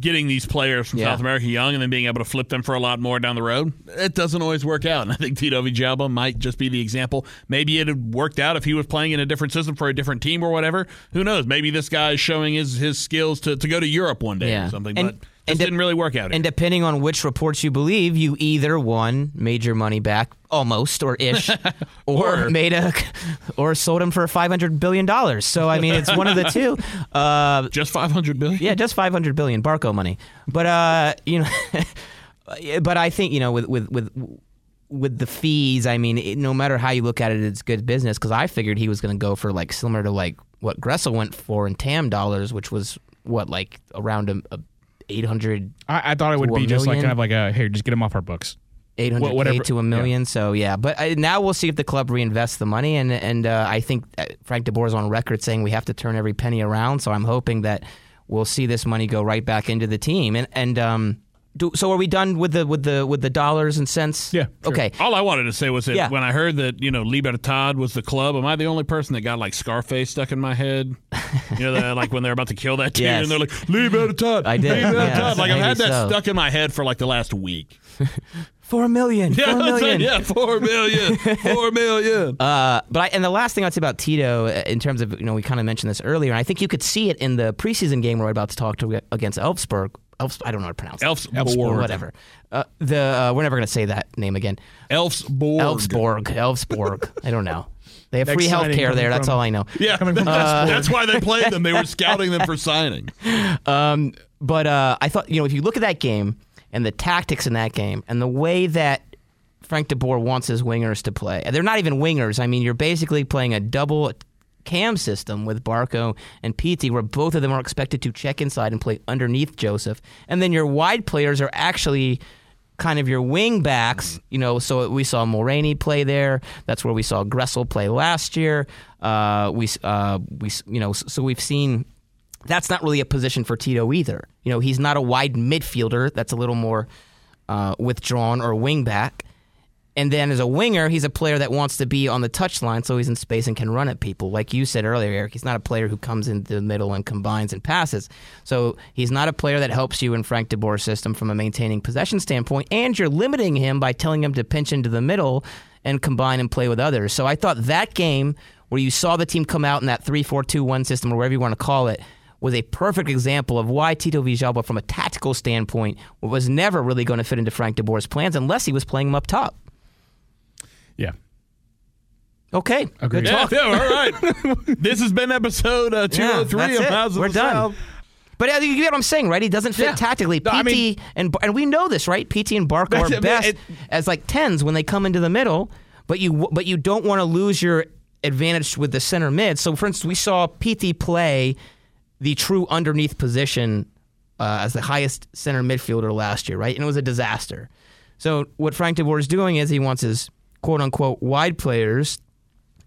getting these players from Yeah. South America young and then being able to flip them for a lot more down the road. It doesn't always work out. And I think Tito Villalba might just be the example. Maybe it had worked out if he was playing in a different system for a different team or whatever. Who knows? Maybe this guy is showing his, his skills to, to go to Europe one day Yeah. or something. And- but and de- didn't really work out. And here. depending on which reports you believe, you either won made your money back almost or ish, or, Or- made a, or sold him for five hundred billion dollars. So I mean, it's one of the two. Uh, just 500 billion? yeah, just five hundred billion Barco money. But uh, you know, but I think you know with with with. With the fees, I mean, it, no matter how you look at it, it's good business. Because I figured he was going to go for like similar to like what Gressel went for in TAM dollars, which was what like around a, a eight hundred I, I thought it would be just like kind of like a here, just get them off our books. eight hundred whatever- k to a million. So yeah, but uh, now we'll see if the club reinvests the money, and and uh, I think uh, Frank De Boer is on record saying we have to turn every penny around. So I'm hoping that we'll see this money go right back into the team. And and um, do, so are we done with the with the with the dollars and cents? Yeah, sure. Okay. All I wanted to say was that Yeah. when I heard that, you know, Libertad was the club, am I the only person that got like Scarface stuck in my head? You know, the, like when they're about to kill that dude Yes. and they're like, Libertad, I did, Libertad. yes, like I've had that so. stuck in my head for like the last week. Four million. Yeah, Four that's million. it. yeah, four million, four million. Uh, but I, and the last thing I'd say about Tito, uh, in terms of you know, we kind of mentioned this earlier, and I think you could see it in the preseason game we're about to talk to against Elfsborg. Elfs, I don't know how to pronounce it. Elfsborg. whatever. Uh, the uh, we're never going to say that name again. Elfsborg. Elfsborg, Elfsborg. I don't know. They have Next free health care coming there. That's all I know. Yeah, Coming from that's, that's why they played them. They were scouting them for signing. Um, but uh, I thought, you know, if you look at that game and the tactics in that game and the way that Frank De Boer wants his wingers to play, and they're not even wingers. I mean, you're basically playing a double cam system with Barco and Pity, where both of them are expected to check inside and play underneath Josef, and then your wide players are actually kind of your wing backs. You know, so we saw Mulraney play there. That's where we saw Gressel play last year. Uh, we uh, we you know, so we've seen that's not really a position for Tito either. You know, he's not a wide midfielder. That's a little more uh, withdrawn or wing back. And then as a winger, he's a player that wants to be on the touchline, so he's in space and can run at people. Like you said earlier, Eric, he's not a player who comes into the middle and combines and passes. So he's not a player that helps you in Frank De Boer's system from a maintaining possession standpoint. And you're limiting him by telling him to pinch into the middle and combine and play with others. So I thought that game where you saw the team come out in that 3-4-2-1 system or whatever you want to call it was a perfect example of why Tito Villalba, from a tactical standpoint, was never really going to fit into Frank DeBoer's plans unless he was playing him up top. Yeah. Okay. Agreed. Good Yeah, talk. yeah, all right. this has been episode uh, 203 that's of it. Mouths of We're the done. South. But you get what I'm saying, right? He doesn't fit Yeah. tactically. Pity No, I mean- and and we know this, right? Pity and Barco That's- are best it- as like tens when they come into the middle, but you but you don't want to lose your advantage with the center mid. So, for instance, we saw Pity play the true underneath position uh, as the highest center midfielder last year, right? And it was a disaster. So, what Frank DeBoer is doing is he wants his quote unquote wide players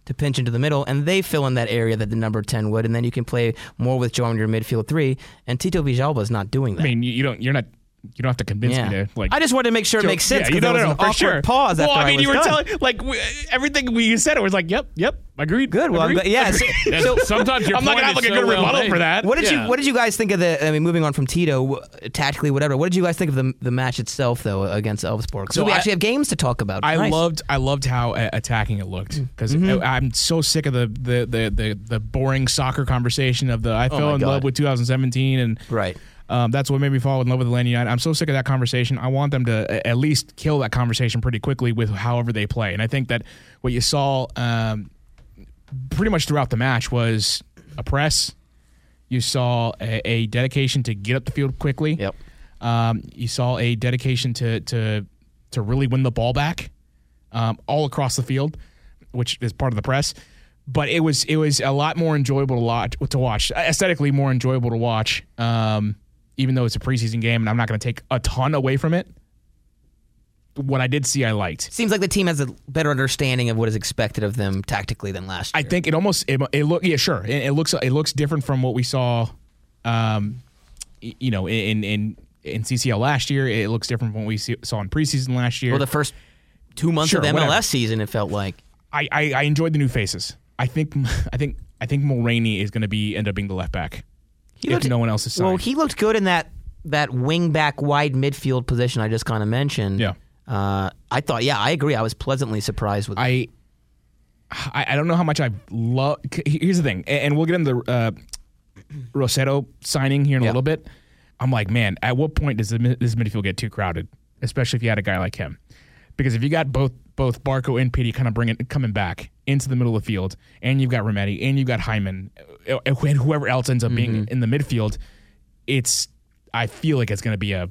to pinch into the middle, and they fill in that area that the number 10 would, and then you can play more with Joe on your midfield three. And Tito Villalba is not doing that. I mean, you don't. You're not. You don't have to convince yeah. me to like. I just wanted to make sure it makes sense yeah, because you- no, there no, was no, an for sure. pause Well, after I mean, was you were done. telling like we, everything we said. It was like, yep, yep, agreed. Good. Well, I'm agreed, yeah, agreed. so- so- Sometimes your I'm not gonna have is like a so good well rebuttal made. for that. What did Yeah. you What did you guys think of the? I mean, moving on from Tito, tactically, whatever. What did you guys think of the the match itself, though, against Elfsborg? So So we I- actually have games to talk about. I Nice. loved I loved how uh, attacking it looked because Mm-hmm. I'm so sick of the, the the the the boring soccer conversation of the I fell Oh in God. love with 2017 and Right. Um, that's what made me fall in love with Atlanta United. I'm so sick of that conversation. I want them to at least kill that conversation pretty quickly with however they play. And I think that what you saw um, pretty much throughout the match was a press. You saw a, a dedication to get up the field quickly. Yep. Um, you saw a dedication to to to really win the ball back um, all across the field, which is part of the press. But it was it was a lot more enjoyable to watch. To watch aesthetically more enjoyable to watch. Um, even though it's a preseason game, and I'm not going to take a ton away from it. What I did see, I liked. Seems like the team has a better understanding of what is expected of them tactically than last year. I think it almost it, it look yeah sure it, it looks it looks different from what we saw, um, you know in in in CCL last year. It looks different from what we see, saw in preseason last year. well, the first two months Sure, of the MLS whatever. season, it felt like. I, I, I enjoyed the new faces. I think I think I think Mulraney is going to be end up being the left back. He if no one else is signed. Well, he looked good in that that wing back wide midfield position I just kind of mentioned. Yeah. Uh, I thought, yeah, I agree. I was pleasantly surprised with. I, I I don't know how much I love. Here's the thing, and we'll get into the uh, Rossetto signing here in a little bit. I'm like, man, at what point does this midfield get too crowded? Especially if you had a guy like him, because if you got both both Barco and Pity kind of bringing coming back into the middle of the field, and you've got Remedi and you've got Hyndman, uh, and whoever else ends up being Mm-hmm. in the midfield, it's I feel like it's going to be a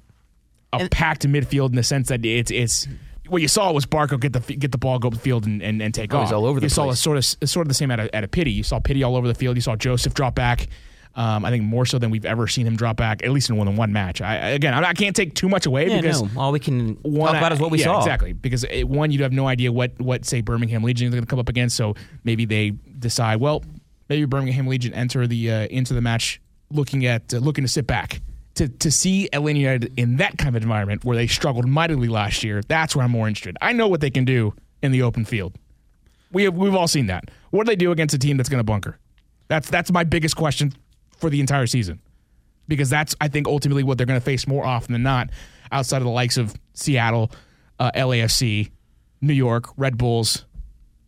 a packed midfield in the sense that it's it's what you saw was Barco get the get the ball, go up the field, and, and, and take Oh, off. he's all over the you saw a sort of sort of the same at a, at a Pity. You saw Pity all over the field. You saw Josef drop back. Um, I think more so than we've ever seen him drop back, at least in more than one match. I, again, I, I can't take too much away yeah, because no, all we can one, talk about is what we yeah, saw. Exactly, because it, one, you have no idea what what say Birmingham Legion is going to come up against. So maybe they decide, well, maybe Birmingham Legion enter the uh, into the match looking at uh, looking to sit back. To, to see Atlanta United in that kind of environment where they struggled mightily last year, that's where I'm more interested. I know what they can do in the open field. We have, we've all seen that. What do they do against a team that's going to bunker? That's that's my biggest question for the entire season because that's I think ultimately what they're going to face more often than not, outside of the likes of Seattle, uh, LAFC, New York, Red Bulls.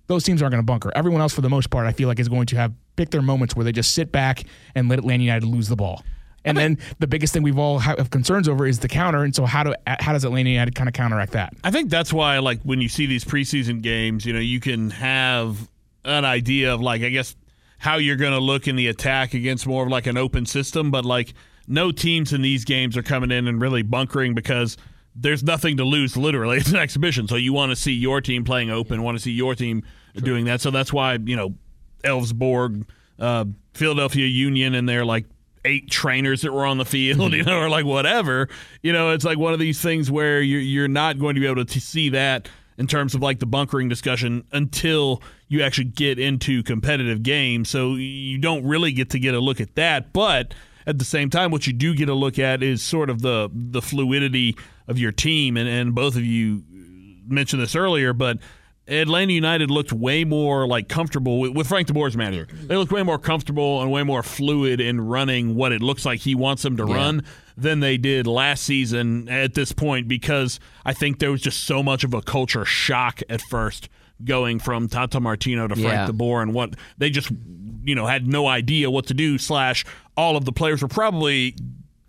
Those teams aren't going to bunker. Everyone else, for the most part, I feel like is going to have pick their moments where they just sit back and let Atlanta United lose the ball. And then the biggest thing we've all have concerns over is the counter. And so how do how does Atlanta United kind of counteract that? I think that's why, like, when you see these preseason games, you know, you can have an idea of, like, I guess, how you're going to look in the attack against more of like an open system. But, like, no teams in these games are coming in and really bunkering because there's nothing to lose, literally. It's an exhibition. So you want to see your team playing open, want to see your team doing that. So that's why, you know, Elfsborg, uh, Philadelphia Union, and they're like, eight trainers that were on the field, you know, or like whatever. You know, it's like one of these things where you're you're not going to be able to see that in terms of like the bunkering discussion until you actually get into competitive games. So you don't really get to get a look at that, but at the same time, what you do get a look at is sort of the the fluidity of your team, and and both of you mentioned this earlier, but Atlanta United looked way more like comfortable with, with Frank DeBoer as manager. They looked way more comfortable and way more fluid in running what it looks like he wants them to Yeah. run than they did last season at this point because I think there was just so much of a culture shock at first going from Tata Martino to Frank Yeah. DeBoer and what they just you know had no idea what to do slash all of the players were probably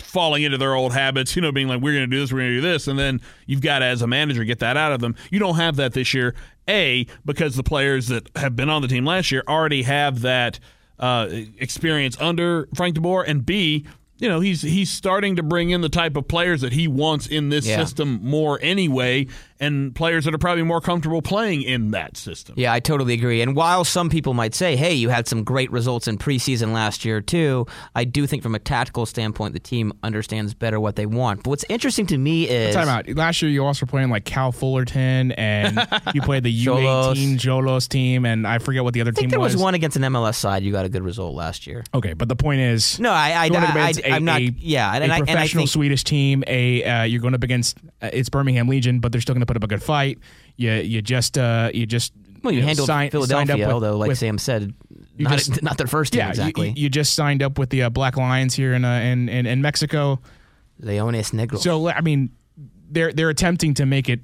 falling into their old habits, you know, being like, we're going to do this, we're going to do this. And then you've got to, as a manager, get that out of them. You don't have that this year. A, because the players that have been on the team last year already have that uh, experience under Frank de Boer, And B, you know, he's he's starting to bring in the type of players that he wants in this Yeah. system more anyway, and players that are probably more comfortable playing in that system. Yeah, I totally agree. And while some people might say, hey, you had some great results in preseason last year, too, I do think from a tactical standpoint, the team understands better what they want. But what's interesting to me is. Time out. Last year, you also were playing like Cal Fullerton, and you played the U18 Jolos team, and I forget what the other I think team there was was. one against an MLS side. You got a good result last year. Okay, but the point is, No, I, I, going up I, against I, am a- not. a- yeah, and, a I, and I professional think Swedish team. A uh, you're going up against uh, it's Birmingham Legion, but they're still going to put up a good fight. You you just uh, you just well, you, know, handled sign- Philadelphia, up with- although, like with- Sam said, not, just- not their first team yeah, you- exactly. You, you just signed up with the uh, Black Lions here in, uh, in in in Mexico. Leones Negros. So I mean, they're they're attempting to make it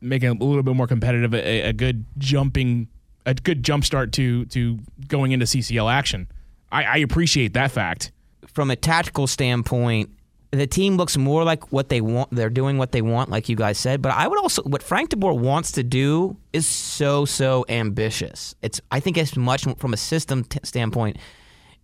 make it a little bit more competitive, a, a good jumping, a good jump start to to going into CCL action. I, I appreciate that fact. from a tactical standpoint, the team looks more like what they want. They're doing what they want, like you guys said. But I would also, what Frank De Boer wants to do is so so ambitious. It's, I think, as much from a system t- standpoint,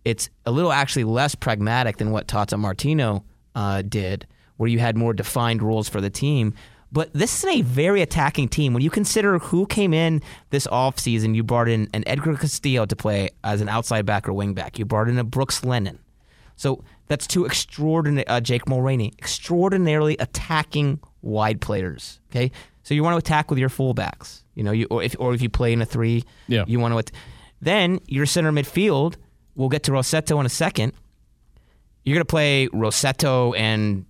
it's a little actually less pragmatic than what Tata Martino uh, did, where you had more defined rules for the team. But this is a very attacking team. When you consider who came in this offseason, you brought in an Edgar Castillo to play as an outside back or wing back. You brought in a Brooks Lennon. So that's two extraordinary, uh, Jake Mulraney, extraordinarily attacking wide players. Okay, so you want to attack with your fullbacks. You know, you or if or if you play in a three, Yeah. you want to. At- then your center midfield. We'll get to Rossetto in a second. You're going to play Rossetto and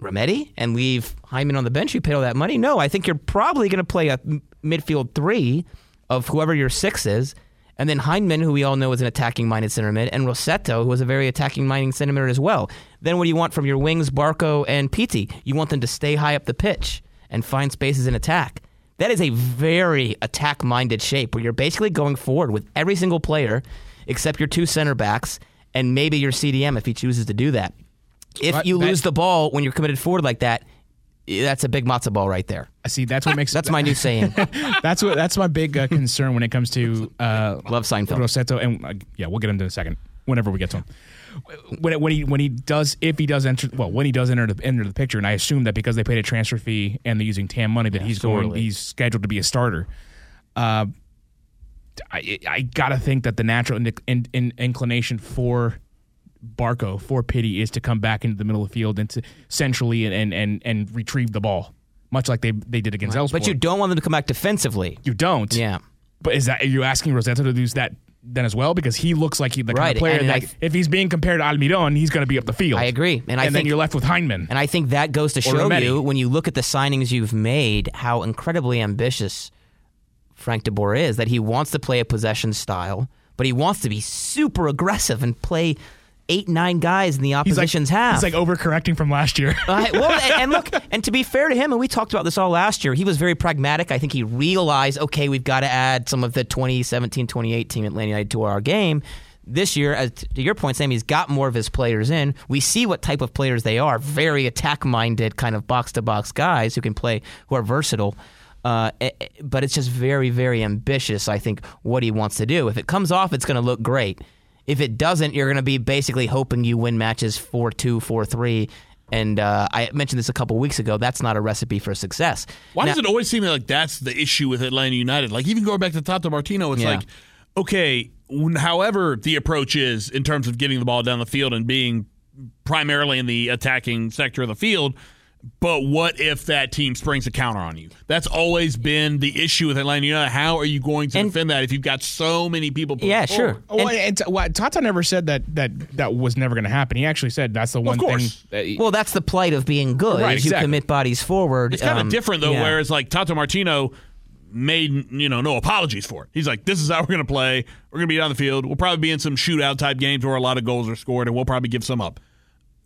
Remedi and leave Hyndman on the bench. You paid all that money. No, I think you're probably going to play a m- midfield three of whoever your six is, and then Hyndman, who we all know is an attacking minded center mid, and Rossetto, who is a very attacking minded center mid as well. Then what do you want from your wings, Barco and Pity? You want them to stay high up the pitch and find spaces in attack. That is a very attack minded shape where you're basically going forward with every single player except your two center backs and maybe your CDM if he chooses to do that. If you lose the ball when you're committed forward like that, that's a big matzo ball right there. I see. That's what makes That's my new saying. That's what that's my big uh, concern when it comes to uh, Love Seinfeld. Rossetto, and uh, yeah, we'll get into in a second. Whenever we get to him, when when he when he does if he does enter well when he does enter the enter the picture, and I assume that because they paid a transfer fee and they're using TAM money that he's going he's scheduled to be a starter. Uh, I I gotta think that the natural in, in, in, inclination for Barco for Pity is to come back into the middle of the field and to centrally and and and, and retrieve the ball, much like they they did against Elfsborg. but you don't want them to come back defensively. you don't. Yeah. But is that are you asking Rossetto to do that then as well? Because he looks like he the kind Right, of player and that I- if he's being compared to Almiron, he's going to be up the field. I agree. And I then think- you're left with Hyndman. And I think that goes to show Remedi. you when you look at the signings you've made how incredibly ambitious Frank De Boer is. That he wants to play a possession style, but he wants to be super aggressive and play eight, nine guys in the he's like opposition's half. He's like overcorrecting from last year. Well, and, and look, and to be fair to him, and we talked about this all last year, he was very pragmatic. I think he realized, okay, we've got to add some of the 2017 2018 Atlanta United to our game. This year, as to your point, Sam, he's got more of his players in. We see what type of players they are very attack minded, kind of box to box guys who can play, who are versatile. Uh, eh, eh, but it's just very, very ambitious, I think, what he wants to do. If it comes off, it's going to look great. If it doesn't, you're going to be basically hoping you win matches 4 2, 4 3. And uh, I mentioned this a couple weeks ago. That's not a recipe for success. Why Now- does it always seem like that's the issue with Atlanta United? Like even going back to Tata Martino, it's Yeah. like, okay, however the approach is in terms of getting the ball down the field and being primarily in the attacking sector of the field, but what if that team springs a counter on you? That's always been the issue with Atlanta You know, How are you going to And- defend that if you've got so many people? Yeah, forward? sure. Well, and, t- well, Tata never said that that that was never going to happen. He actually said that's the one thing. That he- Well, that's the plight of being good. Right, is you commit bodies forward. It's kind Um, of different though, yeah. whereas like Tata Martino, made you know no apologies for it. He's like, this is how we're going to play. We're going to be on the field. We'll probably be in some shootout type games where a lot of goals are scored, and we'll probably give some up.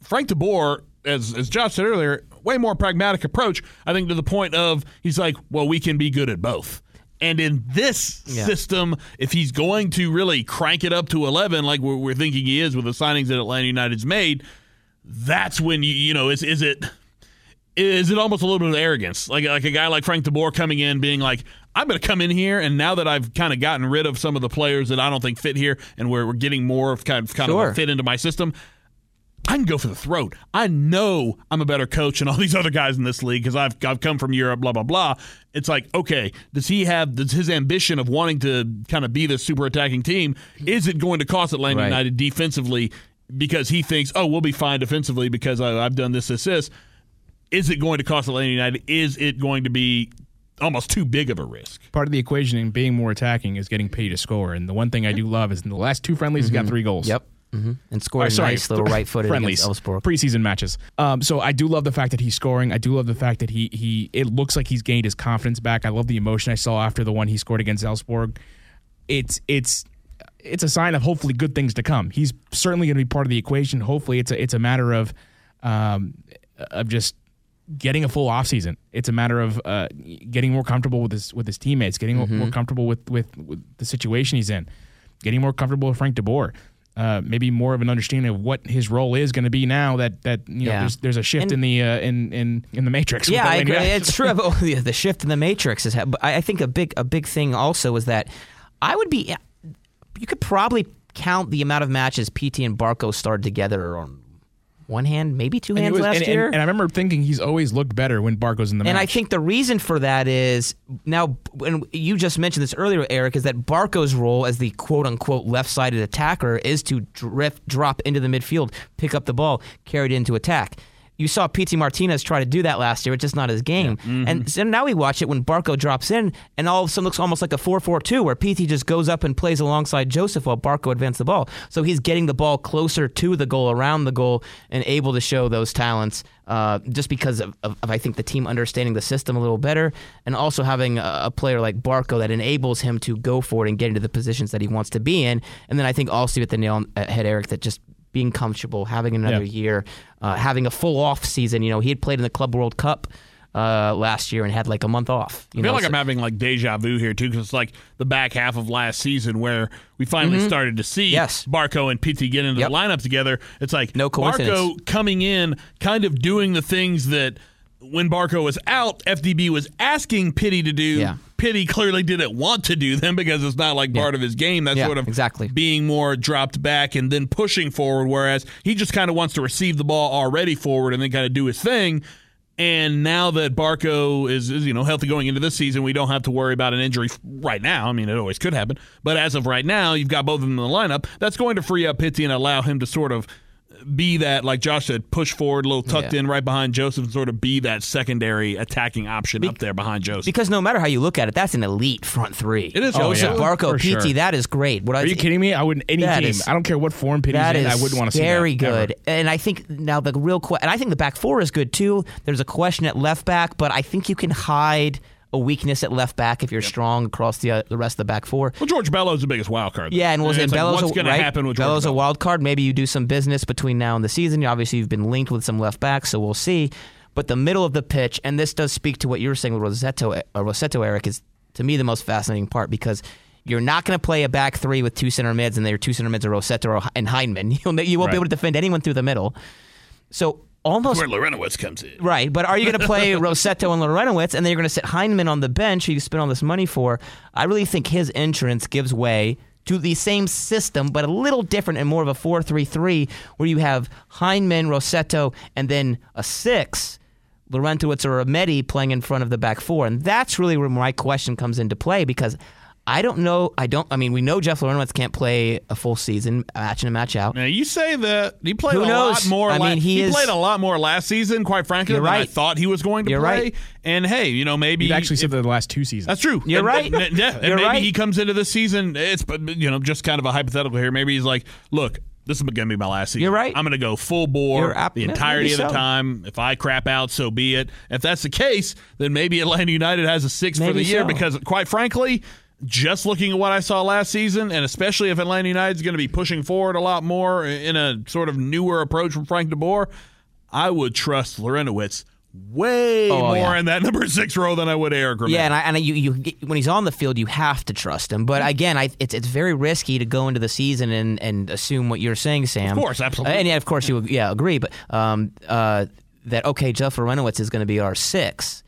Frank DeBoer, as as Josh said earlier, way more pragmatic approach. I think to the point of he's like, well, we can be good at both. And in this Yeah. system, if he's going to really crank it up to 11, like we're, we're thinking he is with the signings that Atlanta United's made, that's when you you know is is it is it almost a little bit of arrogance like like a guy like Frank DeBoer coming in being like I'm going to come in here and now that I've kind of gotten rid of some of the players that I don't think fit here and we're, we're getting more of kind of kind of Sure. a fit into my system I can go for the throat. I know I'm a better coach than all these other guys in this league because I've I've come from Europe. Blah blah blah. It's like okay, does he have does his ambition of wanting to kind of be this super attacking team? Is it going to cost Atlanta Right. United defensively because he thinks oh we'll be fine defensively because I, I've done this this this? Is it going to cost Atlanta United? Is it going to be almost too big of a risk? Part of the equation in being more attacking is getting paid to score. And the one thing I do love is in the last two friendlies, he's got mm-hmm. three goals. Yep. Hmm And scored a nice little right footed against Elfsborg. preseason matches. Um, so I do love the fact that he's scoring. I do love the fact that he he. It looks like he's gained his confidence back. I love the emotion I saw after the one he scored against Elfsborg. It's it's it's a sign of hopefully good things to come. He's certainly going to be part of the equation. Hopefully, it's a it's a matter of um, of just getting a full offseason. It's a matter of uh, getting more comfortable with his with his teammates, getting Mm-hmm. more comfortable with, with with the situation he's in, getting more comfortable with Frank DeBoer. Uh, maybe more of an understanding of what his role is going to be now that that you know Yeah. there's there's a shift And- in the uh, in in in the matrix. Yeah, I agree. It's true. The, the shift in the matrix is. But I think a big a big thing also is that I would be. You could probably count the amount of matches Pity and Barco started together on one hand, maybe two And hands was- last and, year. and, and I remember thinking he's always looked better when Barco's in the match. And. I think the reason for that is now, and you just mentioned this earlier, Eric, is that Barco's role as the quote unquote left sided attacker is to drift, drop into the midfield, pick up the ball, carry it into attack. You saw Pity Martinez try to do that last year. It's just not his game. And so now we watch it when Barco drops in, and all of a sudden looks almost like a 4 4 2, where Pity just goes up and plays alongside Josef while Barco advances the ball. So he's getting the ball closer to the goal, around the goal, and able to show those talents uh, just because of, of, of, I think, the team understanding the system a little better, and also having a, a player like Barco that enables him to go for it and get into the positions that he wants to be in. And then I think also at the nail on the head, Eric, that just being comfortable, having another Yeah. year, uh, having a full off season. You know, he had played in the Club World Cup uh, last year and had like a month off. You I feel know, like so- I'm having like deja vu here too, because it's like the back half of last season where we finally started to see Mm-hmm. Yes. Barco and Pity get into Yep. the lineup together. It's like No coincidence. Barco coming in, kind of doing the things that when Barco was out, FDB was asking Pity to do. Yeah. Pity clearly didn't want to do them because it's not like part of his game. That's Yeah, sort of exactly. being more dropped back and then pushing forward, whereas he just kind of wants to receive the ball already forward and then kind of do his thing. And now that Barco is, is, you know, healthy going into this season, we don't have to worry about an injury right now. I mean, it always could happen. But as of right now, you've got both of them in the lineup. That's going to free up Pity and allow him to sort of be that, like Josh said, push forward, a little tucked Yeah. in right behind Josef, and sort of be that secondary attacking option up there behind Josef. because no matter how you look at it, that's an elite front three. It is. Oh, Josef yeah. Barco, For Pity, sure. that is great. What I Are you kidding me? I wouldn't any That team. is- I don't care what form Pity's That in. is I wouldn't want to see that. very ever. good. And I think now the real question, and I think the back four is good too. There's a question at left back, but I think you can hide a weakness at left back if you're strong across the uh, the rest of the back four. well, George Bello's the biggest wild card. Yeah, and it like, Bello's? what's a, going right? to happen with George Bello's a wild card? Maybe you do some business between now and the season. Obviously, you've been linked with some left backs, so we'll see. But the middle of the pitch, and this does speak to what you were saying with Rossetto, uh, Rossetto Eric, is to me the most fascinating part because you're not going to play a back three with two center mids, and their two center mids are Rossetto and Hyndman. You'll, you won't Right. be able to defend anyone through the middle. So almost Where Larentowicz comes in. Right, but are you going to play Rossetto and Larentowicz, and then you're going to sit Hyndman on the bench, who you spend all this money for? I really think his entrance gives way to the same system, but a little different and more of a 4 3 3, where you have Hyndman, Rossetto, and then a six, Larentowicz or Remedi playing in front of the back four. And that's really where my question comes into play because. I don't know. I don't. I mean, we know Jeff Larentowicz can't play a full season, match in and match out. Now you say that he played Who a knows? lot more. I la- mean, he is- played a lot more last season. Quite frankly, You're than I thought he was going to You're play. right. And hey, you know maybe You've actually said that the last two seasons. That's true. You're And- right. and- yeah, and You're maybe right. he comes into this season. It's you know just kind of a hypothetical here. Maybe he's like, look, this is going to be my last season. You're right. I'm going to go full bore ap- the entirety of the so. time. If I crap out, so be it. If that's the case, then maybe Atlanta United has a six for Maybe the year so. because, quite frankly, just looking at what I saw last season, and especially if Atlanta United is going to be pushing forward a lot more in a sort of newer approach from Frank DeBoer, I would trust Larentowicz way Oh, more yeah. in that number six role than I would Eric. Yeah, and I, and I, you, you when he's on the field, you have to trust him. But again, I, it's it's very risky to go into the season and, and assume what you're saying, Sam. Of course, absolutely. And yeah, of course, you yeah agree. But um, uh, that okay, Jeff Larentowicz is going to be our six,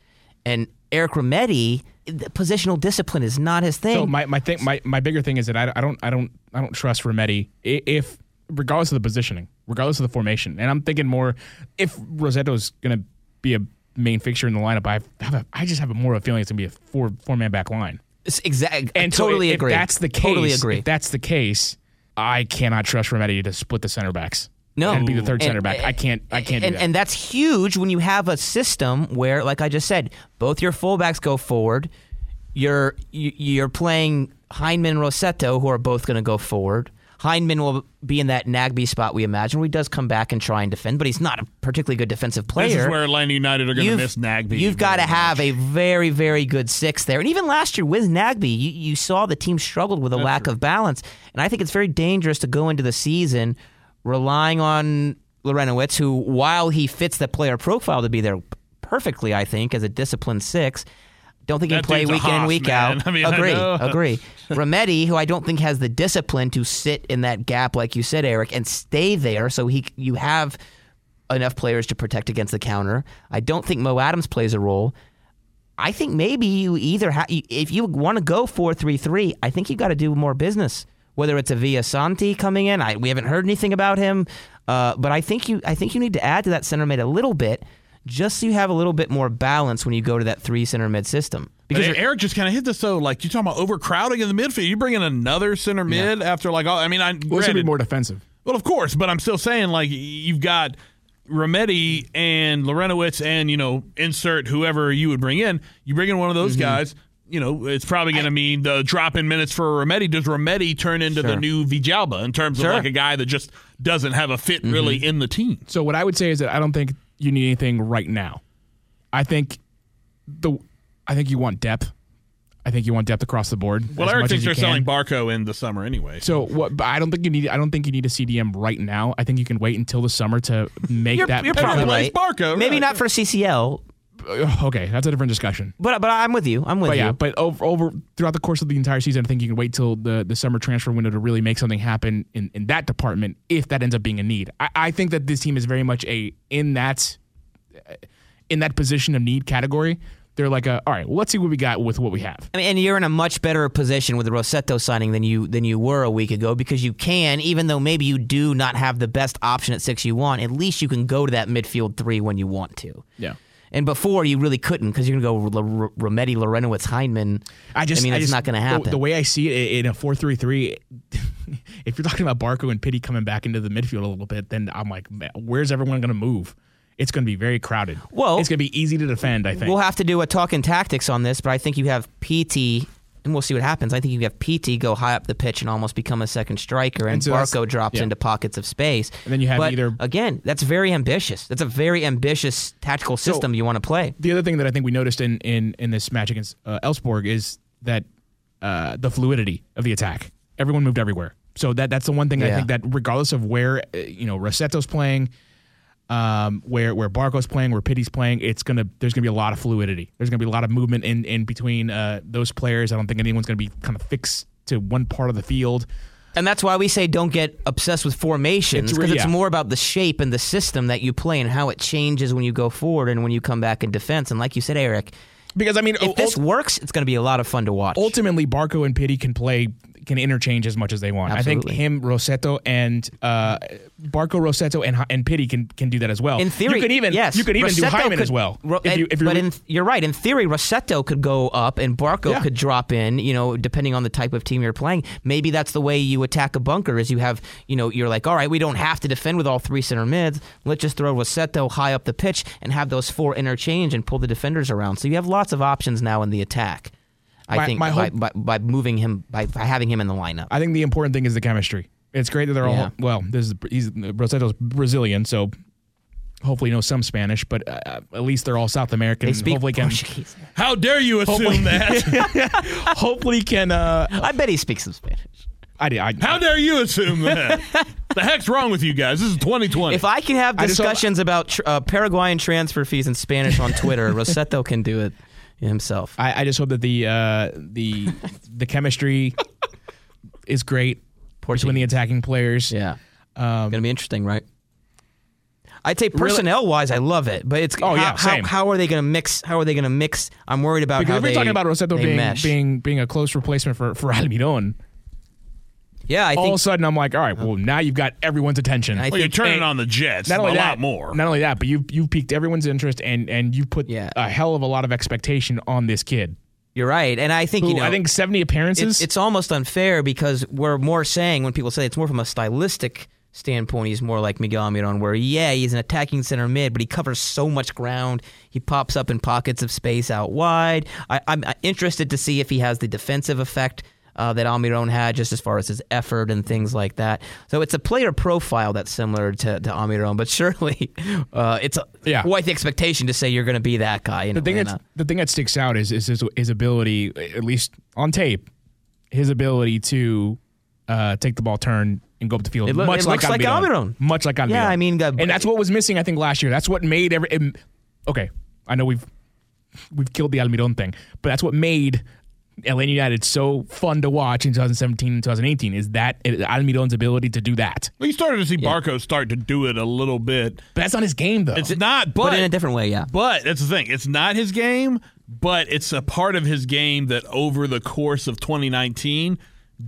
and Eric Remedi, the positional discipline is not his thing. So my my thing my, my bigger thing is that I, I don't I don't I don't trust Remedi i- if regardless of the positioning, regardless of the formation, and I'm thinking more if Rossetto's going to be a main fixture in the lineup. I have a, I just have a more of a feeling it's going to be a four four man back line. exactly. And so totally if, agree. If that's the case, Totally agree. If that's the case, I cannot trust Remedi to split the center backs. No, and be the third And- center back. I can't. I can't and, do that. And that's huge when you have a system where, like I just said, both your fullbacks go forward. You're you- you're playing Hyndman and Rossetto, who are both going to go forward. Hyndman will be in that Nagbe spot, we imagine, where he does come back and try and defend, but he's not a particularly good defensive player. This is where Atlanta United are going to You've- miss Nagbe. You've got to have a very, very good six there. And even last year with Nagbe, you, you saw the team struggled with a lack of balance. And I think it's very dangerous to go into the season relying on Larentowicz, who, while he fits the player profile to be there perfectly, I think, as a disciplined six, don't think he can play week in and week man. out. I mean, agree, agree. Remedi, who I don't think has the discipline to sit in that gap, like you said, Eric, and stay there, so he you have enough players to protect against the counter. I don't think Mo Adams plays a role. I think maybe you either ha- if you want to go four three three, I think you got to do more business. Whether it's a Via Santi coming in, I, we haven't heard anything about him, uh, but I think you I think you need to add to that center mid a little bit, just so you have a little bit more balance when you go to that three center mid system. Because you're- Eric just kind of hit this though, like you talking about overcrowding in the midfield. You bring in another center mid after like, all I mean, I well, it's going to granted- be more defensive. Well, of course, but I'm still saying like you've got Remedi and Larentowicz and you know insert whoever you would bring in. You bring in one of those Mm-hmm. guys. You know, it's probably going to mean the drop in minutes for Remedi. Does Remedi turn into the new Villalba in terms Sure. of like a guy that just doesn't have a fit really Mm-hmm. in the team? So what I would say is that I don't think you need anything right now. I think the I think you want depth. I think you want depth across the board. Well, as Eric thinks they're you selling. Barco in the summer anyway. So what? But I don't think you need. I don't think you need a CDM right now. I think you can wait until the summer to make You're, that. you're probably right. Barco, Maybe right. not for CCL, okay, that's a different discussion. but but I'm with you. I'm with But you. yeah, but over, over throughout the course of the entire season, I think you can wait till the, the summer transfer window to really make something happen in, in that department if that ends up being a need. I, I think that this team is very much a in that uh, in that position of need category. They're like, a, all right, well, let's see what we got with what we have. I mean, and you're in a much better position with the Rossetto signing than you than you were a week ago because you can, even though maybe you do not have the best option at six you want, at least you can go to that midfield three when you want to. Yeah. And before you really couldn't because you're going to go R- R- Remedi, Larentowicz, Hyndman. I just, I mean, it's just- not going to happen. The, way I see it in a four-three-three, if you're talking about Barco and Pity coming back into the midfield a little bit, then I'm like, where's everyone going to move? It's going to be very crowded. Well- it's going to be easy to defend. I think. We'll have to do a talk in tactics on this, but I think you have Pity, and we'll see what happens. I think you have Pity go high up the pitch and almost become a second striker, and, And so Barco drops yeah. into pockets of space. And then you have but either- again, that's very ambitious. That's a very ambitious tactical system you want to play. the other thing that I think we noticed in in, in this match against uh, Elfsborg is that uh, the fluidity of the attack. Everyone moved everywhere. So that that's the one thing I think that regardless of where uh, you know Rossetto's playing, um, where where Barco's playing, where Pity's playing, it's gonna there's gonna be a lot of fluidity. There's gonna be a lot of movement in in between uh, those players. I don't think anyone's gonna be kind of fixed to one part of the field. And that's why we say don't get obsessed with formations It's because it's yeah. more about the shape and the system that you play and how it changes when you go forward and when you come back in defense. And like you said, Eric, Because I mean, if this works, it's going to be a lot of fun to watch. ultimately Barco and Pity can play can interchange as much as they want. I think him, Rossetto, and uh, Barco, Rossetto and and Pity can can do that as well. In theory, you could even yes, you could even do Rossetto Hyndman could- as well. Ro- if you, if but in, you're right. In theory, Rossetto could go up, and Barco Yeah. could drop in. You know, depending on the type of team you're playing. Maybe that's the way you attack a bunker. Is you have, you know, you're like, all right, we don't have to defend with all three center mids. Let's just throw Rossetto high up the pitch and have those four interchange and pull the defenders around. So you have lots of options now in the attack. I My- think my by, hope- by, by moving him by, by having him in the lineup. I think the important thing is the chemistry. It's great that they're Yeah. all well. This is he's Rossetto's Brazilian, so hopefully he knows some Spanish. But uh, at least they're all South American. They speak hopefully can Portuguese. How dare you assume that? hopefully can. Uh, I bet he speaks some Spanish. I, I, How dare you assume that? the heck's wrong with you guys? This is 2020. If I can have I just hope- discussions about tr- uh, Paraguayan transfer fees in Spanish on Twitter, Rossetto can do it himself. I, I just hope that the uh, the the chemistry is great between the attacking players. Yeah. Um, Gonna be interesting, right? I'd say personnel wise, I love it, but it's Oh, how, yeah, how, same. how are they going to mix? How are they going to mix? I'm worried about because how if we're talking about Rossetto they being being being a close replacement for for Almiron, yeah, I all of a sudden I'm like, all right, well now you've got everyone's attention. I well, you're turning and- on the Jets not only a that, lot more. Not only that, but you you've piqued everyone's interest and and you put Yeah. a hell of a lot of expectation on this kid. you're right, and I think Who you know I think 70 appearances. it's, it's almost unfair because we're more saying when people say it's more from a stylistic standpoint, he's more like Miguel Almiron, where yeah, he's an attacking center mid, but he covers so much ground. He pops up in pockets of space out wide. I, I'm uh, interested to see if he has the defensive effect. Uh, that Almiron had, just as far as his effort and things like that. So it's a player profile that's similar to, to Almiron, but surely uh, it's a, Yeah. quite the expectation to say you're going to be that guy. In the thing that's the thing that sticks out is is his, his ability, at least on tape, his ability to uh, take the ball, turn, and go up the field. It loo- much it like looks like Almiron. Much like Almiron. Yeah, I mean, uh, and that's what was missing. I think last year. That's what made every. it- okay, I know we've we've killed the Almiron thing, but that's what made. Atlanta United so fun to watch in 2017 and 2018 is that it, Almiron's ability to do that. Well, you started to see Barco start to do it a little bit. But that's not his game though. It's not, but but in a different way, yeah. But that's the thing. It's not his game, but it's a part of his game that over the course of 2019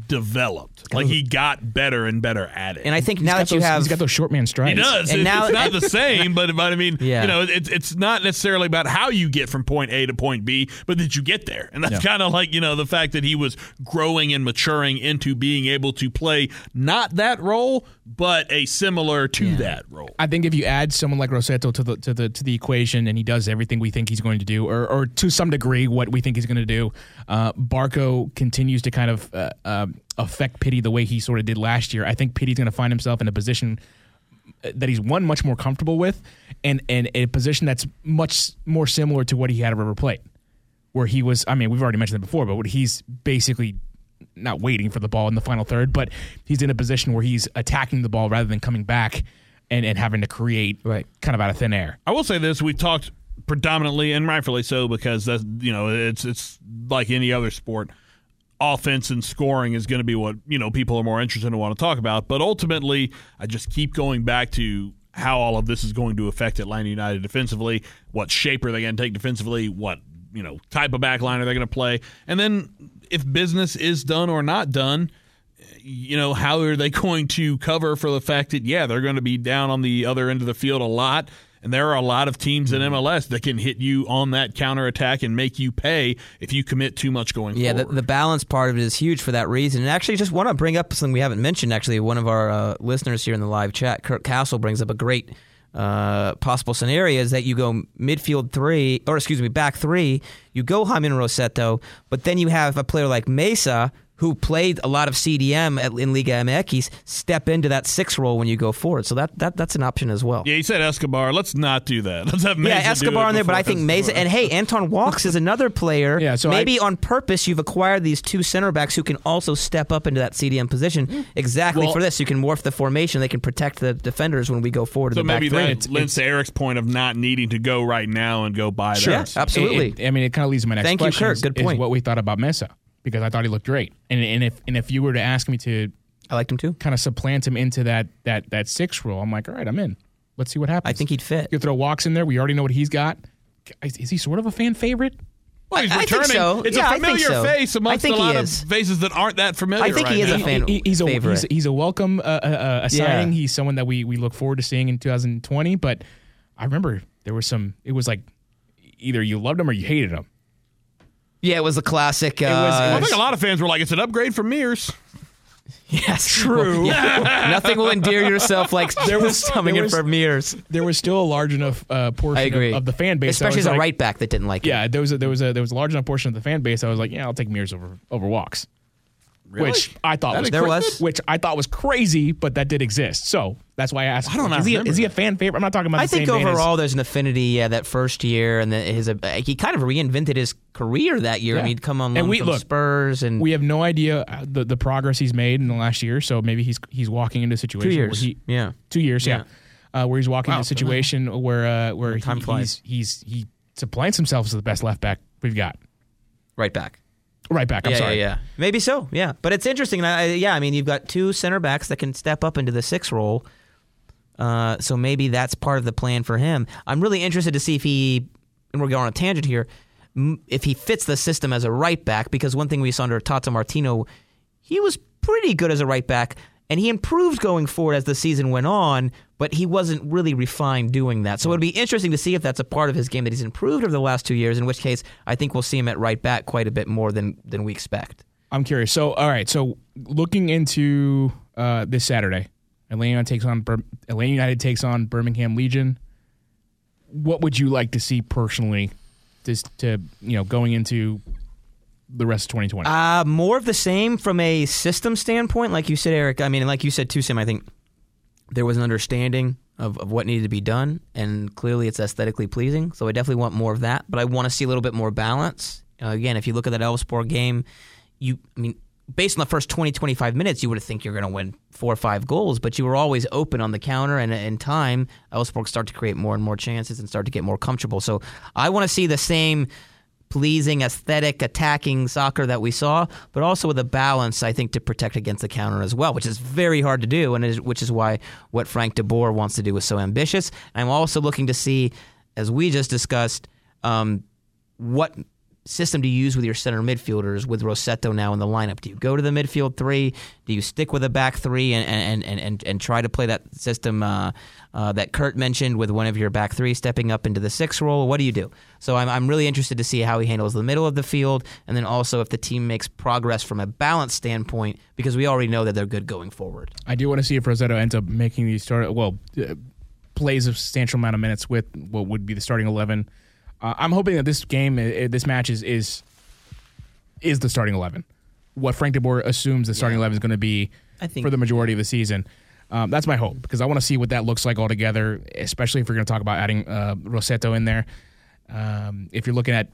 developed. Like he got better and better at it. And I think He's now got that you those- have he's got those short man strides. he does. And It- now- it's not the same, but, but I mean, Yeah. you know, it's it's not necessarily about how you get from point A to point B, but that you get there. And that's Yeah. kind of like you know the fact that he was growing and maturing into being able to play not that role, but a similar to that role. I think if you add someone like Rossetto to the to the to the equation and he does everything we think he's going to do, or, or to some degree what we think he's going to do, uh, Barco continues to kind of uh, um affect Pity the way he sort of did last year. I think Pity's going to find himself in a position that he's one much more comfortable with, and and a position that's much more similar to what he had at River Plate, where he was. I mean, we've already mentioned it before, but what he's basically not waiting for the ball in the final third, but he's in a position where he's attacking the ball rather than coming back and, and having to create Right. kind of out of thin air. I will say this: we talked predominantly and rightfully so because that's you know it's it's like any other sport. Offense and scoring is going to be what you know people are more interested in and want to talk about. But ultimately, I just keep going back to how all of this is going to affect Atlanta United defensively. What shape are they going to take defensively? What you know type of back line are they going to play? And then if business is done or not done, you know, how are they going to cover for the fact that, yeah, they're going to be down on the other end of the field a lot. And there are a lot of teams in MLS that can hit you on that counterattack and make you pay if you commit too much going forward. Yeah, the, the balance part of it is huge for that reason. And actually, just want to bring up something we haven't mentioned. Actually, one of our uh, listeners here in the live chat, Kurt Castle, brings up a great uh, possible scenario: is that you go midfield three, or excuse me, back three. You go Hyndman Rossetto, but then you have a player like Meza. Who played a lot of CDM at, in Liga MX step into that six role when you go forward? So that, that that's an option as well. yeah, he said Escobar. Let's not do that. Let's have Meza Yeah, Escobar in there, but I think Meza and hey, Anton Walkes is another player. Yeah, so maybe I- on purpose you've acquired these two center backs who can also step up into that CDM position exactly Well- for this. You can morph the formation; they can protect the defenders when we go forward So to the maybe back three. that lends to Eric's point of not needing to go right now and go buy Sure. that. Absolutely. It- it- I mean, it kind of leads to my next Thank you. Kurt. is- Good is point. what we thought about Meza because I thought he looked great. And and if and if you were to ask me to I liked him too. kind of supplant him into that that that six role, I'm like, all right, I'm in. Let's see what happens. I think he'd fit. You throw Walkes in there. We already know what he's got. Is, is he sort of a fan favorite? Well, he's I- I think returning. so. It's Yeah, I a think familiar so. face I amongst think a lot is. of faces that aren't that familiar. I think right he is a fan. He- he's a favorite. he's, he's a welcome uh, uh, uh, a signing. Yeah. He's someone that we we look forward to seeing in 2020. But I remember there was some. It was like either you loved him or you hated him. Yeah, it was a classic. Uh, was- it I think a lot of fans were like, "It's an upgrade from Mears." yes, true. Nothing will endear yourself like there was coming there in was- for mirrors. There was still a large enough uh, portion I agree Of, of the fan base, especially as a like- right back that didn't like it. Yeah, there was a, there was a there was a large enough portion of the fan base. I was like, yeah, I'll take Mears over over Walkes. Which I thought That was There cra- was? which I thought was crazy, but that did exist. So that's why I asked. I don't is he, a, is he a fan favorite? I'm not talking about. I the think same vein as- overall there's an affinity. Yeah, that first year, and then his uh, he kind of reinvented his career that year. I Yeah. mean, he'd come on And we- look, Spurs, and we have no idea uh, the the progress he's made in the last year. So maybe he's he's walking into a situation two where years. he yeah, two years, yeah, Uh, where he's walking Wow. into a situation where uh, where he, he's he's he supplants himself as the best left back we've got. right back. Right back. I'm yeah, sorry. yeah, yeah. Maybe so. Yeah, but it's interesting. I, yeah, I mean, you've got two center backs that can step up into the six role. Uh, so maybe that's part of the plan for him. I'm really interested to see if he, and we're going on a tangent here, if he fits the system as a right back. Because one thing we saw under Tata Martino, he was pretty good as a right back, and he improved going forward as the season went on. But he wasn't really refined doing that. So it'd be interesting to see if that's a part of his game that he's improved over the last two years. In which case, I think we'll see him at right back quite a bit more than than we expect. I'm curious. So, all right. So, looking into uh, this Saturday, Atlanta United takes on Bir- Atlanta United takes on Birmingham Legion. What would you like to see personally, just to you know, going into the rest of 2020? Uh, more of the same from a system standpoint, like you said, Eric. I mean, like you said too, Sam. I think there was an understanding of, of what needed to be done, and clearly it's aesthetically pleasing. So I definitely want more of that, but I want to see a little bit more balance. Uh, again, if you look at that Elfsborg game, you, I mean, based on the first 20, 25 minutes, you would think you're going to win four or five goals, but you were always open on the counter, and in time, Elfsborg start to create more and more chances and start to get more comfortable. So I want to see the same pleasing, aesthetic, attacking soccer that we saw, but also with a balance, I think, to protect against the counter as well, which is very hard to do, and is, which is why what Frank de Boer wants to do is so ambitious. I'm also looking to see, as we just discussed, um, what system to use with your center midfielders with Rossetto now in the lineup? Do you go to the midfield three? Do you stick with a back three and and, and, and, and try to play that system uh, uh, that Kurt mentioned with one of your back three stepping up into the six role? What do you do? So I'm, I'm really interested to see how he handles the middle of the field and then also if the team makes progress from a balance standpoint because we already know that they're good going forward. I do want to see if Rossetto ends up making the start. Well, uh, plays a substantial amount of minutes with what would be the starting eleven. Uh, I'm hoping that this game, uh, this match, is is is the starting eleven. What Frank de Boer assumes the starting Yeah. eleven is going to be I think- for the majority of the season. Um, that's my hope because I want to see what that looks like altogether, especially if we're going to talk about adding uh, Rossetto in there. Um, if you're looking at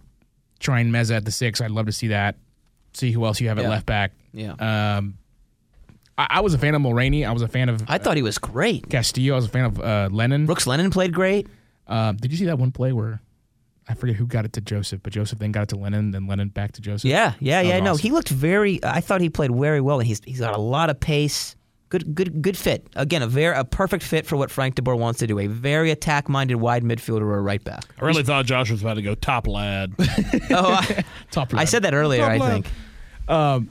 trying Meza at the six, I'd love to see that. See who else you have at left back. Yeah. Um, I, I was a fan of Mulraney. I was a fan of I thought he was great. Castillo. I was a fan of uh, Lennon. Brooks Lennon played great. Uh, did you see that one play where I forget who got it to Josef, but Josef then got it to Lennon, then Lennon back to Josef? Yeah, yeah, oh, yeah. was No, awesome. he looked very. I thought he played very well, and he's he's got a lot of pace. Good, good, good fit. Again, a very a perfect fit for what Frank De Boer wants to do. A very attack-minded wide midfielder or right back. I really thought Josh was about to go top lad. Oh, I, top. I said that earlier. I think. Um,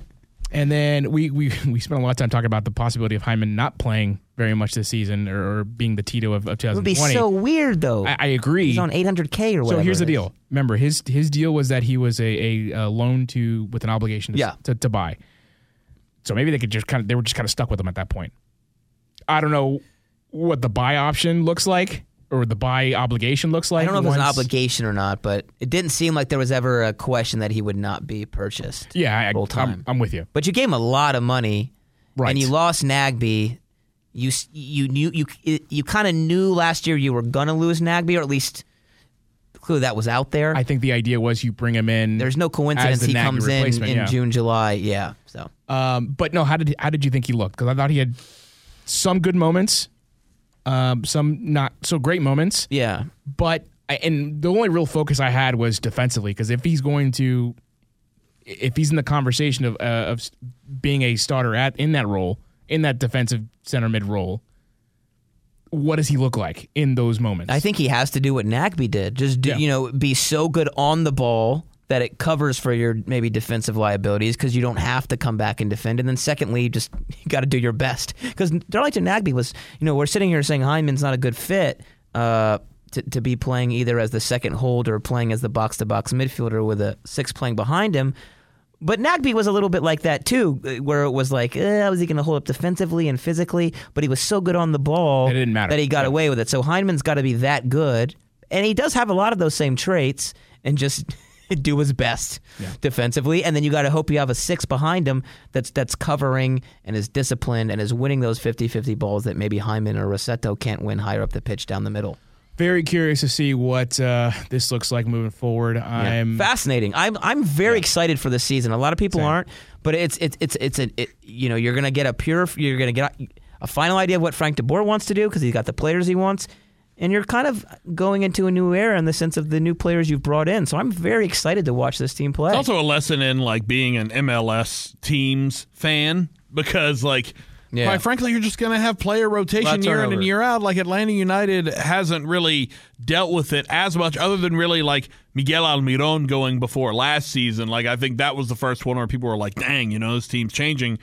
And then we, we we spent a lot of time talking about the possibility of Hyndman not playing very much this season or, or being the Tito of, of It would be so weird though. I, I agree. he's on 800k or whatever. so here's the deal. Remember, his his deal was that he was a, a, uh loan to with an obligation to, Yeah. to, to buy. So maybe they could just kind of they were just kind of stuck with him at that point. I don't know what the buy option looks like or the buy obligation looks like. I don't know if it's an obligation or not, but it didn't seem like there was ever a question that he would not be purchased. Yeah, I, full time. I'm, I'm with you. But you gave him a lot of money, Right. And you lost Nagbe. You you knew you you kind of knew last year you were gonna lose Nagbe, or at least clue that was out there. I think the idea was you bring him in. There's no coincidence he Nagbe comes in in yeah. June, July. Yeah, so Um, but no, how did how did you think he looked? Because I thought he had some good moments, um, some not so great moments. yeah. But I- and the only real focus I had was defensively. Because if he's going to, if he's in the conversation of uh, of being a starter at in that role, in that defensive center mid role, what does he look like in those moments? I think he has to do what Nagbe did. Just do, Yeah. you know, be so good on the ball that it covers for your maybe defensive liabilities because you don't have to come back and defend. And then secondly, you just you got to do your best because Darlington Nagbe was, you know, we're sitting here saying Hyndman's not a good fit. Uh, to, to be playing either as the second hold or playing as the box to box midfielder with a six playing behind him. But Nagbe was a little bit like that too, uh, where it was like, eh, was he going to hold up defensively and physically? But he was so good on the ball It didn't matter. that he got Yeah. away with it. So Hyndman's got to be that good, and he does have a lot of those same traits, and just do his best defensively, and then you got to hope you have a six behind him that's that's covering and is disciplined and is winning those 50-50 balls that maybe Hyndman or Rossetto can't win higher up the pitch down the middle. Very curious to see what uh, this looks like moving forward. I'm fascinating. I'm I'm very excited for this season. A lot of people Same. aren't, but it's it's it's it's a it, you know you're gonna get a pure you're gonna get a final idea of what Frank DeBoer wants to do because he's got the players he wants, and you're kind of going into a new era in the sense of the new players you've brought in. So I'm very excited to watch this team play. It's also a lesson in like being an MLS teams fan because like Yeah. quite frankly you're just going to have player rotation Lot of year in and year out like Atlanta United hasn't really dealt with it as much other than really like Miguel Almiron going before last season like I think that was the first one where people were like dang you know this team's changing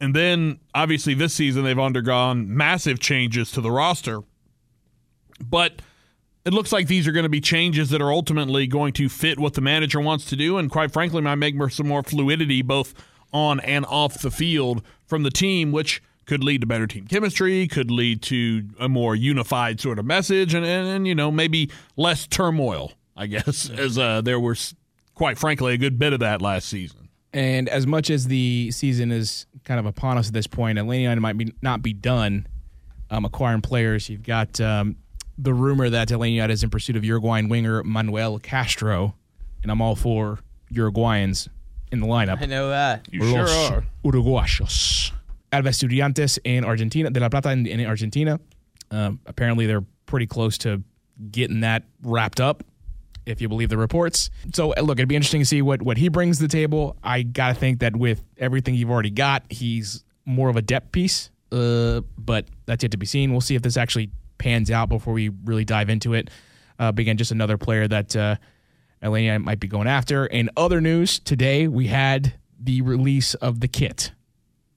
and then obviously this season they've undergone massive changes to the roster but it looks like these are going to be changes that are ultimately going to fit what the manager wants to do, and quite frankly, might make some more fluidity both on and off the field from the team, which could lead to better team chemistry, could lead to a more unified sort of message, and and, and you know maybe less turmoil. I guess as uh, there was quite frankly a good bit of that last season. And as much as the season is kind of upon us at this point, Atlanta United might be not be done um, acquiring players. You've got um, the rumor that Atlanta United is in pursuit of Uruguayan winger Manuel Castro, and I'm all for Uruguayans in the lineup. I know that. You sure Los are. Uruguayos. Out of Estudiantes in Argentina, De La Plata in, in Argentina. Um, apparently, they're pretty close to getting that wrapped up, if you believe the reports. So, uh, look, it'd be interesting to see what, what he brings to the table. I got to think that with everything you've already got, he's more of a depth piece, uh, but that's yet to be seen. We'll see if this actually pans out before we really dive into it. Uh, but again, just another player that uh, Atlanta might be going after. In other news, today we had the release of the kit.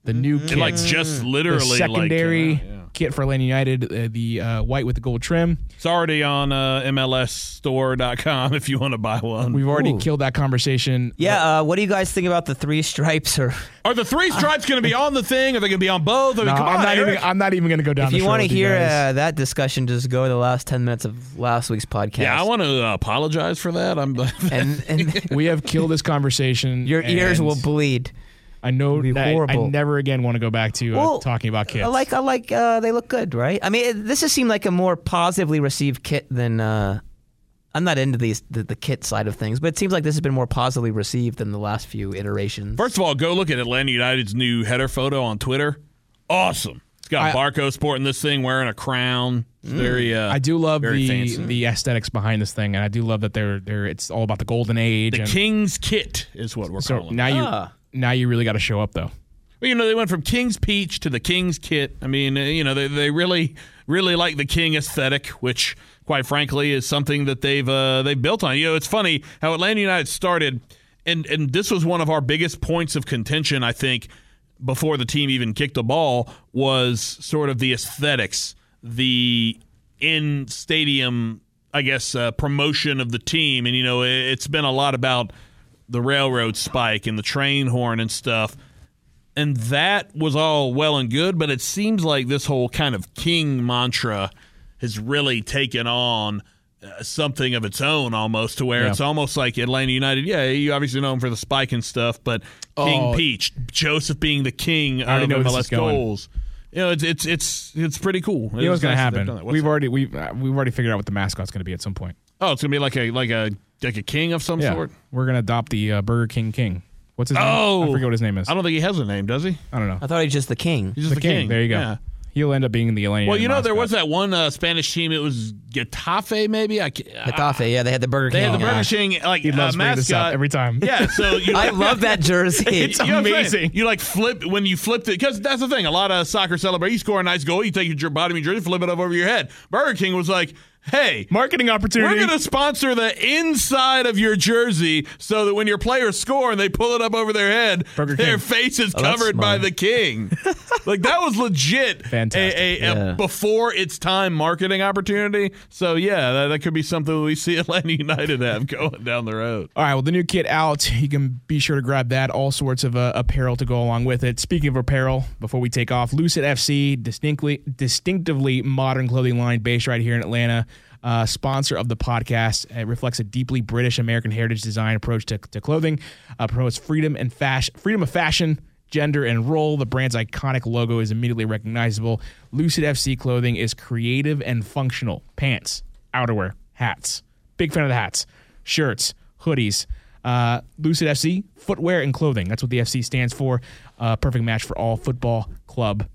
The new kit. And like just literally the secondary like, uh, yeah. kit for Atlanta United, uh, the uh, white with the gold trim. It's already on uh, MLSstore.com if you want to buy one. We've already Ooh. killed that conversation. Yeah, uh, what do you guys think about the three stripes? Or Are the three stripes going to be on the thing? Are they going to be on both? I mean, No, come I'm on, not Eric. even. I'm not even going to go down. if the you want want to hear uh, that discussion, just go to the last ten minutes of last week's podcast. yeah, I want to uh, apologize for that. I'm. and and we have killed this conversation. your ears and will bleed. I know It'll be that I horrible. never again want to go back to uh, Well, talking about kits. I like I like uh, they look good, right? I mean, it, this has seemed like a more positively received kit than. Uh, I'm not into these the, the kit side of things, but it seems like this has been more positively received than the last few iterations. First of all, go look at Atlanta United's new header photo on Twitter. Awesome. It's got I- Barco sporting this thing, wearing a crown. It's very. Uh, I do love the fancy. the aesthetics behind this thing, and I do love that they're they're. It's all about the golden age. the and King's Kit is what we're calling. so calling. now it. you Ah. Now you really got to show up though. Well, you know, they went from King's Peach to the King's Kit. I mean, uh, you know, they, they really, really like the King aesthetic, which, quite frankly, is something that they've uh, they've built on. You know, it's funny how Atlanta United started, and and this was one of our biggest points of contention, I think, before the team even kicked the ball was sort of the aesthetics, the in stadium, I guess, uh, promotion of the team, and you know, it, it's been a lot about the railroad spike and the train horn and stuff and that was all well and good, but it seems like this whole kind of king mantra has really taken on uh, something of its own almost to where Yeah. it's almost like Atlanta United. Yeah, you obviously know him for the spike and stuff, but King Oh. Peach, Josef being the king already of know MLS is going. goals. You know, it's it's it's it's pretty cool. You know what's going to happen? done that. What's We've that? already we've uh, we've already figured out what the mascot's going to be at some point. oh, it's gonna be like a like a like a king of some Yeah, sort. we're going to adopt the uh, Burger King King. What's his name? Oh, I forget what his name is. I don't think he has a name, does he? I don't know. I thought he was just the king. He's just the the, king. There you go. Yeah. He'll end up being the Atlanta. Well, you United know, there was that one uh, Spanish team. It was Getafe, maybe. I, ca- Getafe, yeah, they had the Burger King. They had the uh, Burger King like He loves uh, bringing this up mascot every time. Yeah, so you I love that jersey. It's you know what I'm saying? amazing. You like flip when you flip it because that's the thing. A lot of soccer celebrate. You score a nice goal, you take your bottom of your jersey, flip it up over your head. Burger King was like, "Hey, marketing opportunity. we're going to sponsor the inside of your jersey so that when your players score and they pull it up over their head, Burger their King. face is Oh, covered by the king. like that was legit Fantastic. a, a, a before its time marketing opportunity. So yeah, that, that could be something we see Atlanta United have going down the road. All right, well, the new kit out. You can be sure to grab that. All sorts of uh, apparel to go along with it. Speaking of apparel, before we take off, Lucid FC, distinctly, distinctively modern clothing line based right here in Atlanta. Uh, sponsor of the podcast. It reflects a deeply British American heritage design approach to, to clothing, uh, promotes freedom and fashion, freedom of fashion, gender, and role. The brand's iconic logo is immediately recognizable. Lucid FC clothing is creative and functional. Pants, outerwear, hats. Big fan of the hats, shirts, hoodies. Uh, Lucid FC, footwear and clothing. That's what the FC stands for. Uh, perfect match for all football club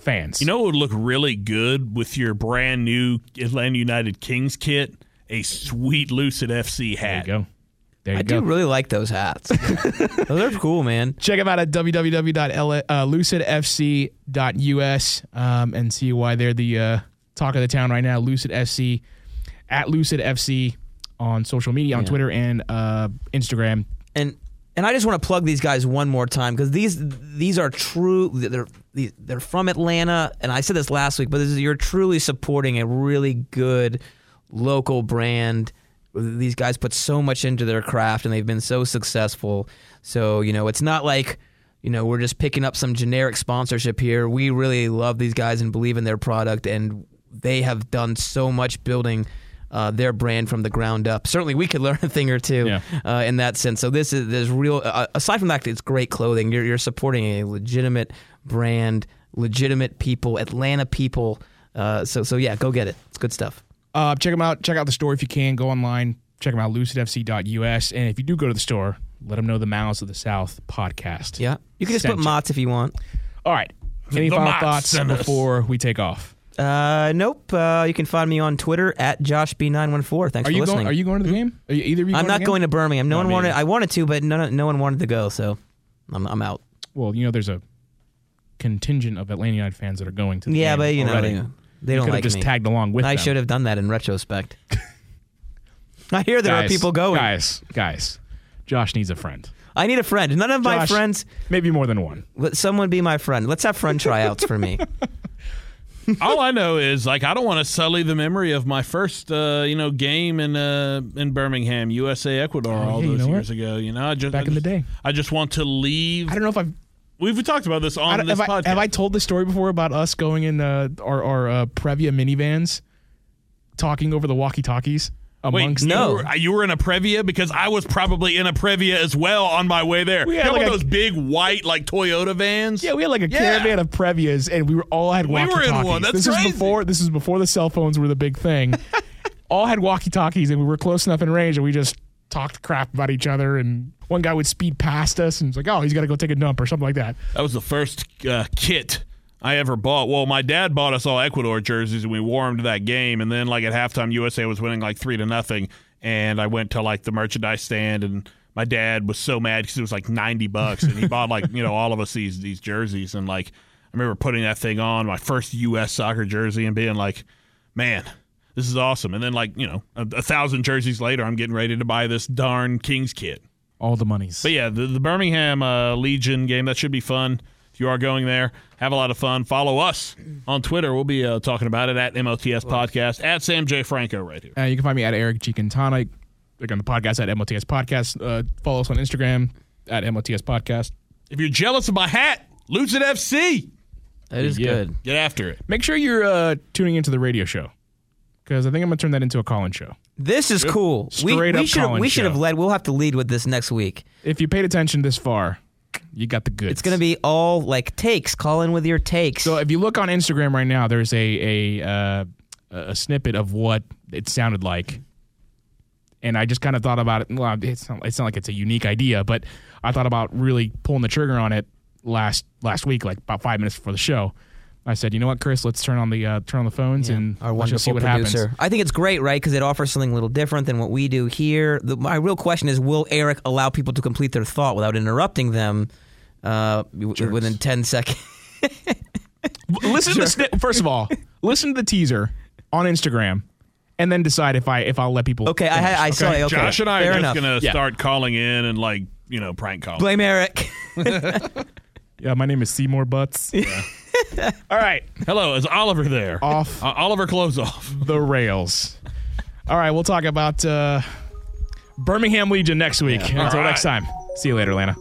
fans. You know what would look really good with your brand new Atlanta United Kings kit? A sweet Lucid FC hat. there you hat. go. There you I go. do really like those hats. those are cool, man. Check them out at www.lucidfc.us um, and see why they're the uh, talk of the town right now. Lucid FC at Lucid FC on social media on Twitter and uh, Instagram. and and I just want to plug these guys one more time because these these are true. They're they're from Atlanta, and I said this last week, but this is, you're truly supporting a really good local brand. These guys put so much into their craft, and they've been so successful. So you know, it's not like you know we're just picking up some generic sponsorship here. We really love these guys and believe in their product, and they have done so much building uh, their brand from the ground up. Certainly, we could learn a thing or two Yeah. uh, in that sense. So this is there's real. Uh, aside from that, it's great clothing. You're you're supporting a legitimate brand, legitimate people, Atlanta people. Uh, so so yeah, go get it. It's good stuff. Uh, check them out. Check out the store if you can. Go online. Check them out, lucidfc.us. And if you do go to the store, let them know the Mouths of the South podcast. Yeah, you can just put you. MOTS if you want. All right. Any The final thoughts sent before we take off? Uh, nope. Uh, you can find me on Twitter at JoshB914. Thanks Are for you listening. going? Are you going to the game? Are you, either of you? I'm going not to the going game? to Birmingham. No, No, one me wanted. I wanted to, but no, no one wanted to go. So I'm, I'm out. Well, you know, there's a contingent of Atlanta United fans that are going to. The Yeah, game but you know already. they, they You don't could have like just me. tagged along with I them. should have done that in retrospect. I hear there guys, are people going. Guys, guys, Josh needs a friend. I need a friend. None of my Josh, friends. maybe more than one. Let someone be my friend. Let's have friend tryouts for me. All I know is like I don't want to sully the memory of my first uh, you know game in uh, in Birmingham, USA Ecuador all Oh, yeah, you those know years ago. You know, I just Back I in the just- day. I just want to leave. I don't know if I've. We've talked about this on this have, I, podcast. have I told the story before about us going in uh, our, our uh, Previa minivans, talking over the walkie-talkies Wait, no. you were, you were in a Previa because I was probably in a Previa as well on my way there. We you had know like one of those big white like Toyota vans? Yeah, we had like a Yeah. caravan of Previas, and we were all had We were in one. That's this crazy. is before this is before the cell phones were the big thing. all had walkie-talkies, and we were close enough in range, and we just talked crap about each other. And one guy would speed past us, and it's like, "Oh, he's got to go take a dump" or something like that. That was the first uh, kit I ever bought. Well, my dad bought us all Ecuador jerseys, and we wore them to that game. And then, like at halftime, USA was winning like three to nothing. And I went to like the merchandise stand, and my dad was so mad because it was like ninety bucks, and he bought like you know all of us these these jerseys. And like I remember putting that thing on my first U.S. soccer jersey and being like, man. This is awesome. And then, like, you know, a, a thousand jerseys later, I'm getting ready to buy this darn Kings kit. All the monies. But yeah, the, the Birmingham uh, Legion game that should be fun. If you are going there, have a lot of fun. Follow us on Twitter. We'll be uh, talking about it at MOTS Podcast at Sam J Franco right here. Uh, you can find me at Eric G. Quintana. Look on the podcast at MOTS Podcast. Uh, follow us on Instagram at MOTS Podcast. If you're jealous of my hat, Lucid FC, That is Yeah. good. get after it. Make sure you're uh, tuning into the radio show because I think I'm going to turn that into a call-in show. This is cool. we Straight we up should Colin we should have led. We'll have to lead with this next week. If you paid attention this far, you got the goods. It's going to be all like takes. Call in with your takes. So if you look on Instagram right now, there's a a uh, a snippet of what it sounded like, and I just kind of thought about it. Well, it's not, it's not like it's a unique idea, but I thought about really pulling the trigger on it last last week, like about five minutes before the show. I said, you know what, Chris, let's turn on the uh, turn on the phones and our let's just see what producer. happens. I think it's great, right? Because it offers something a little different than what we do here. The, my real question is: Will Eric allow people to complete their thought without interrupting them uh, w- within ten seconds? listen to the. First of all, listen to the teaser on Instagram, and then decide if I if I'll let people. Okay, I, had- I saw. Okay, Josh and I fair are enough. just going to Yeah. start calling in and, like, you know, prank calling. blame Eric. Yeah, my name is Seymour Butts. All right, Hello, is Oliver there? off Uh, Oliver, close off. the rails. All right, we'll talk about uh, Birmingham Legion next week. Until right. next time. See you later, Lana.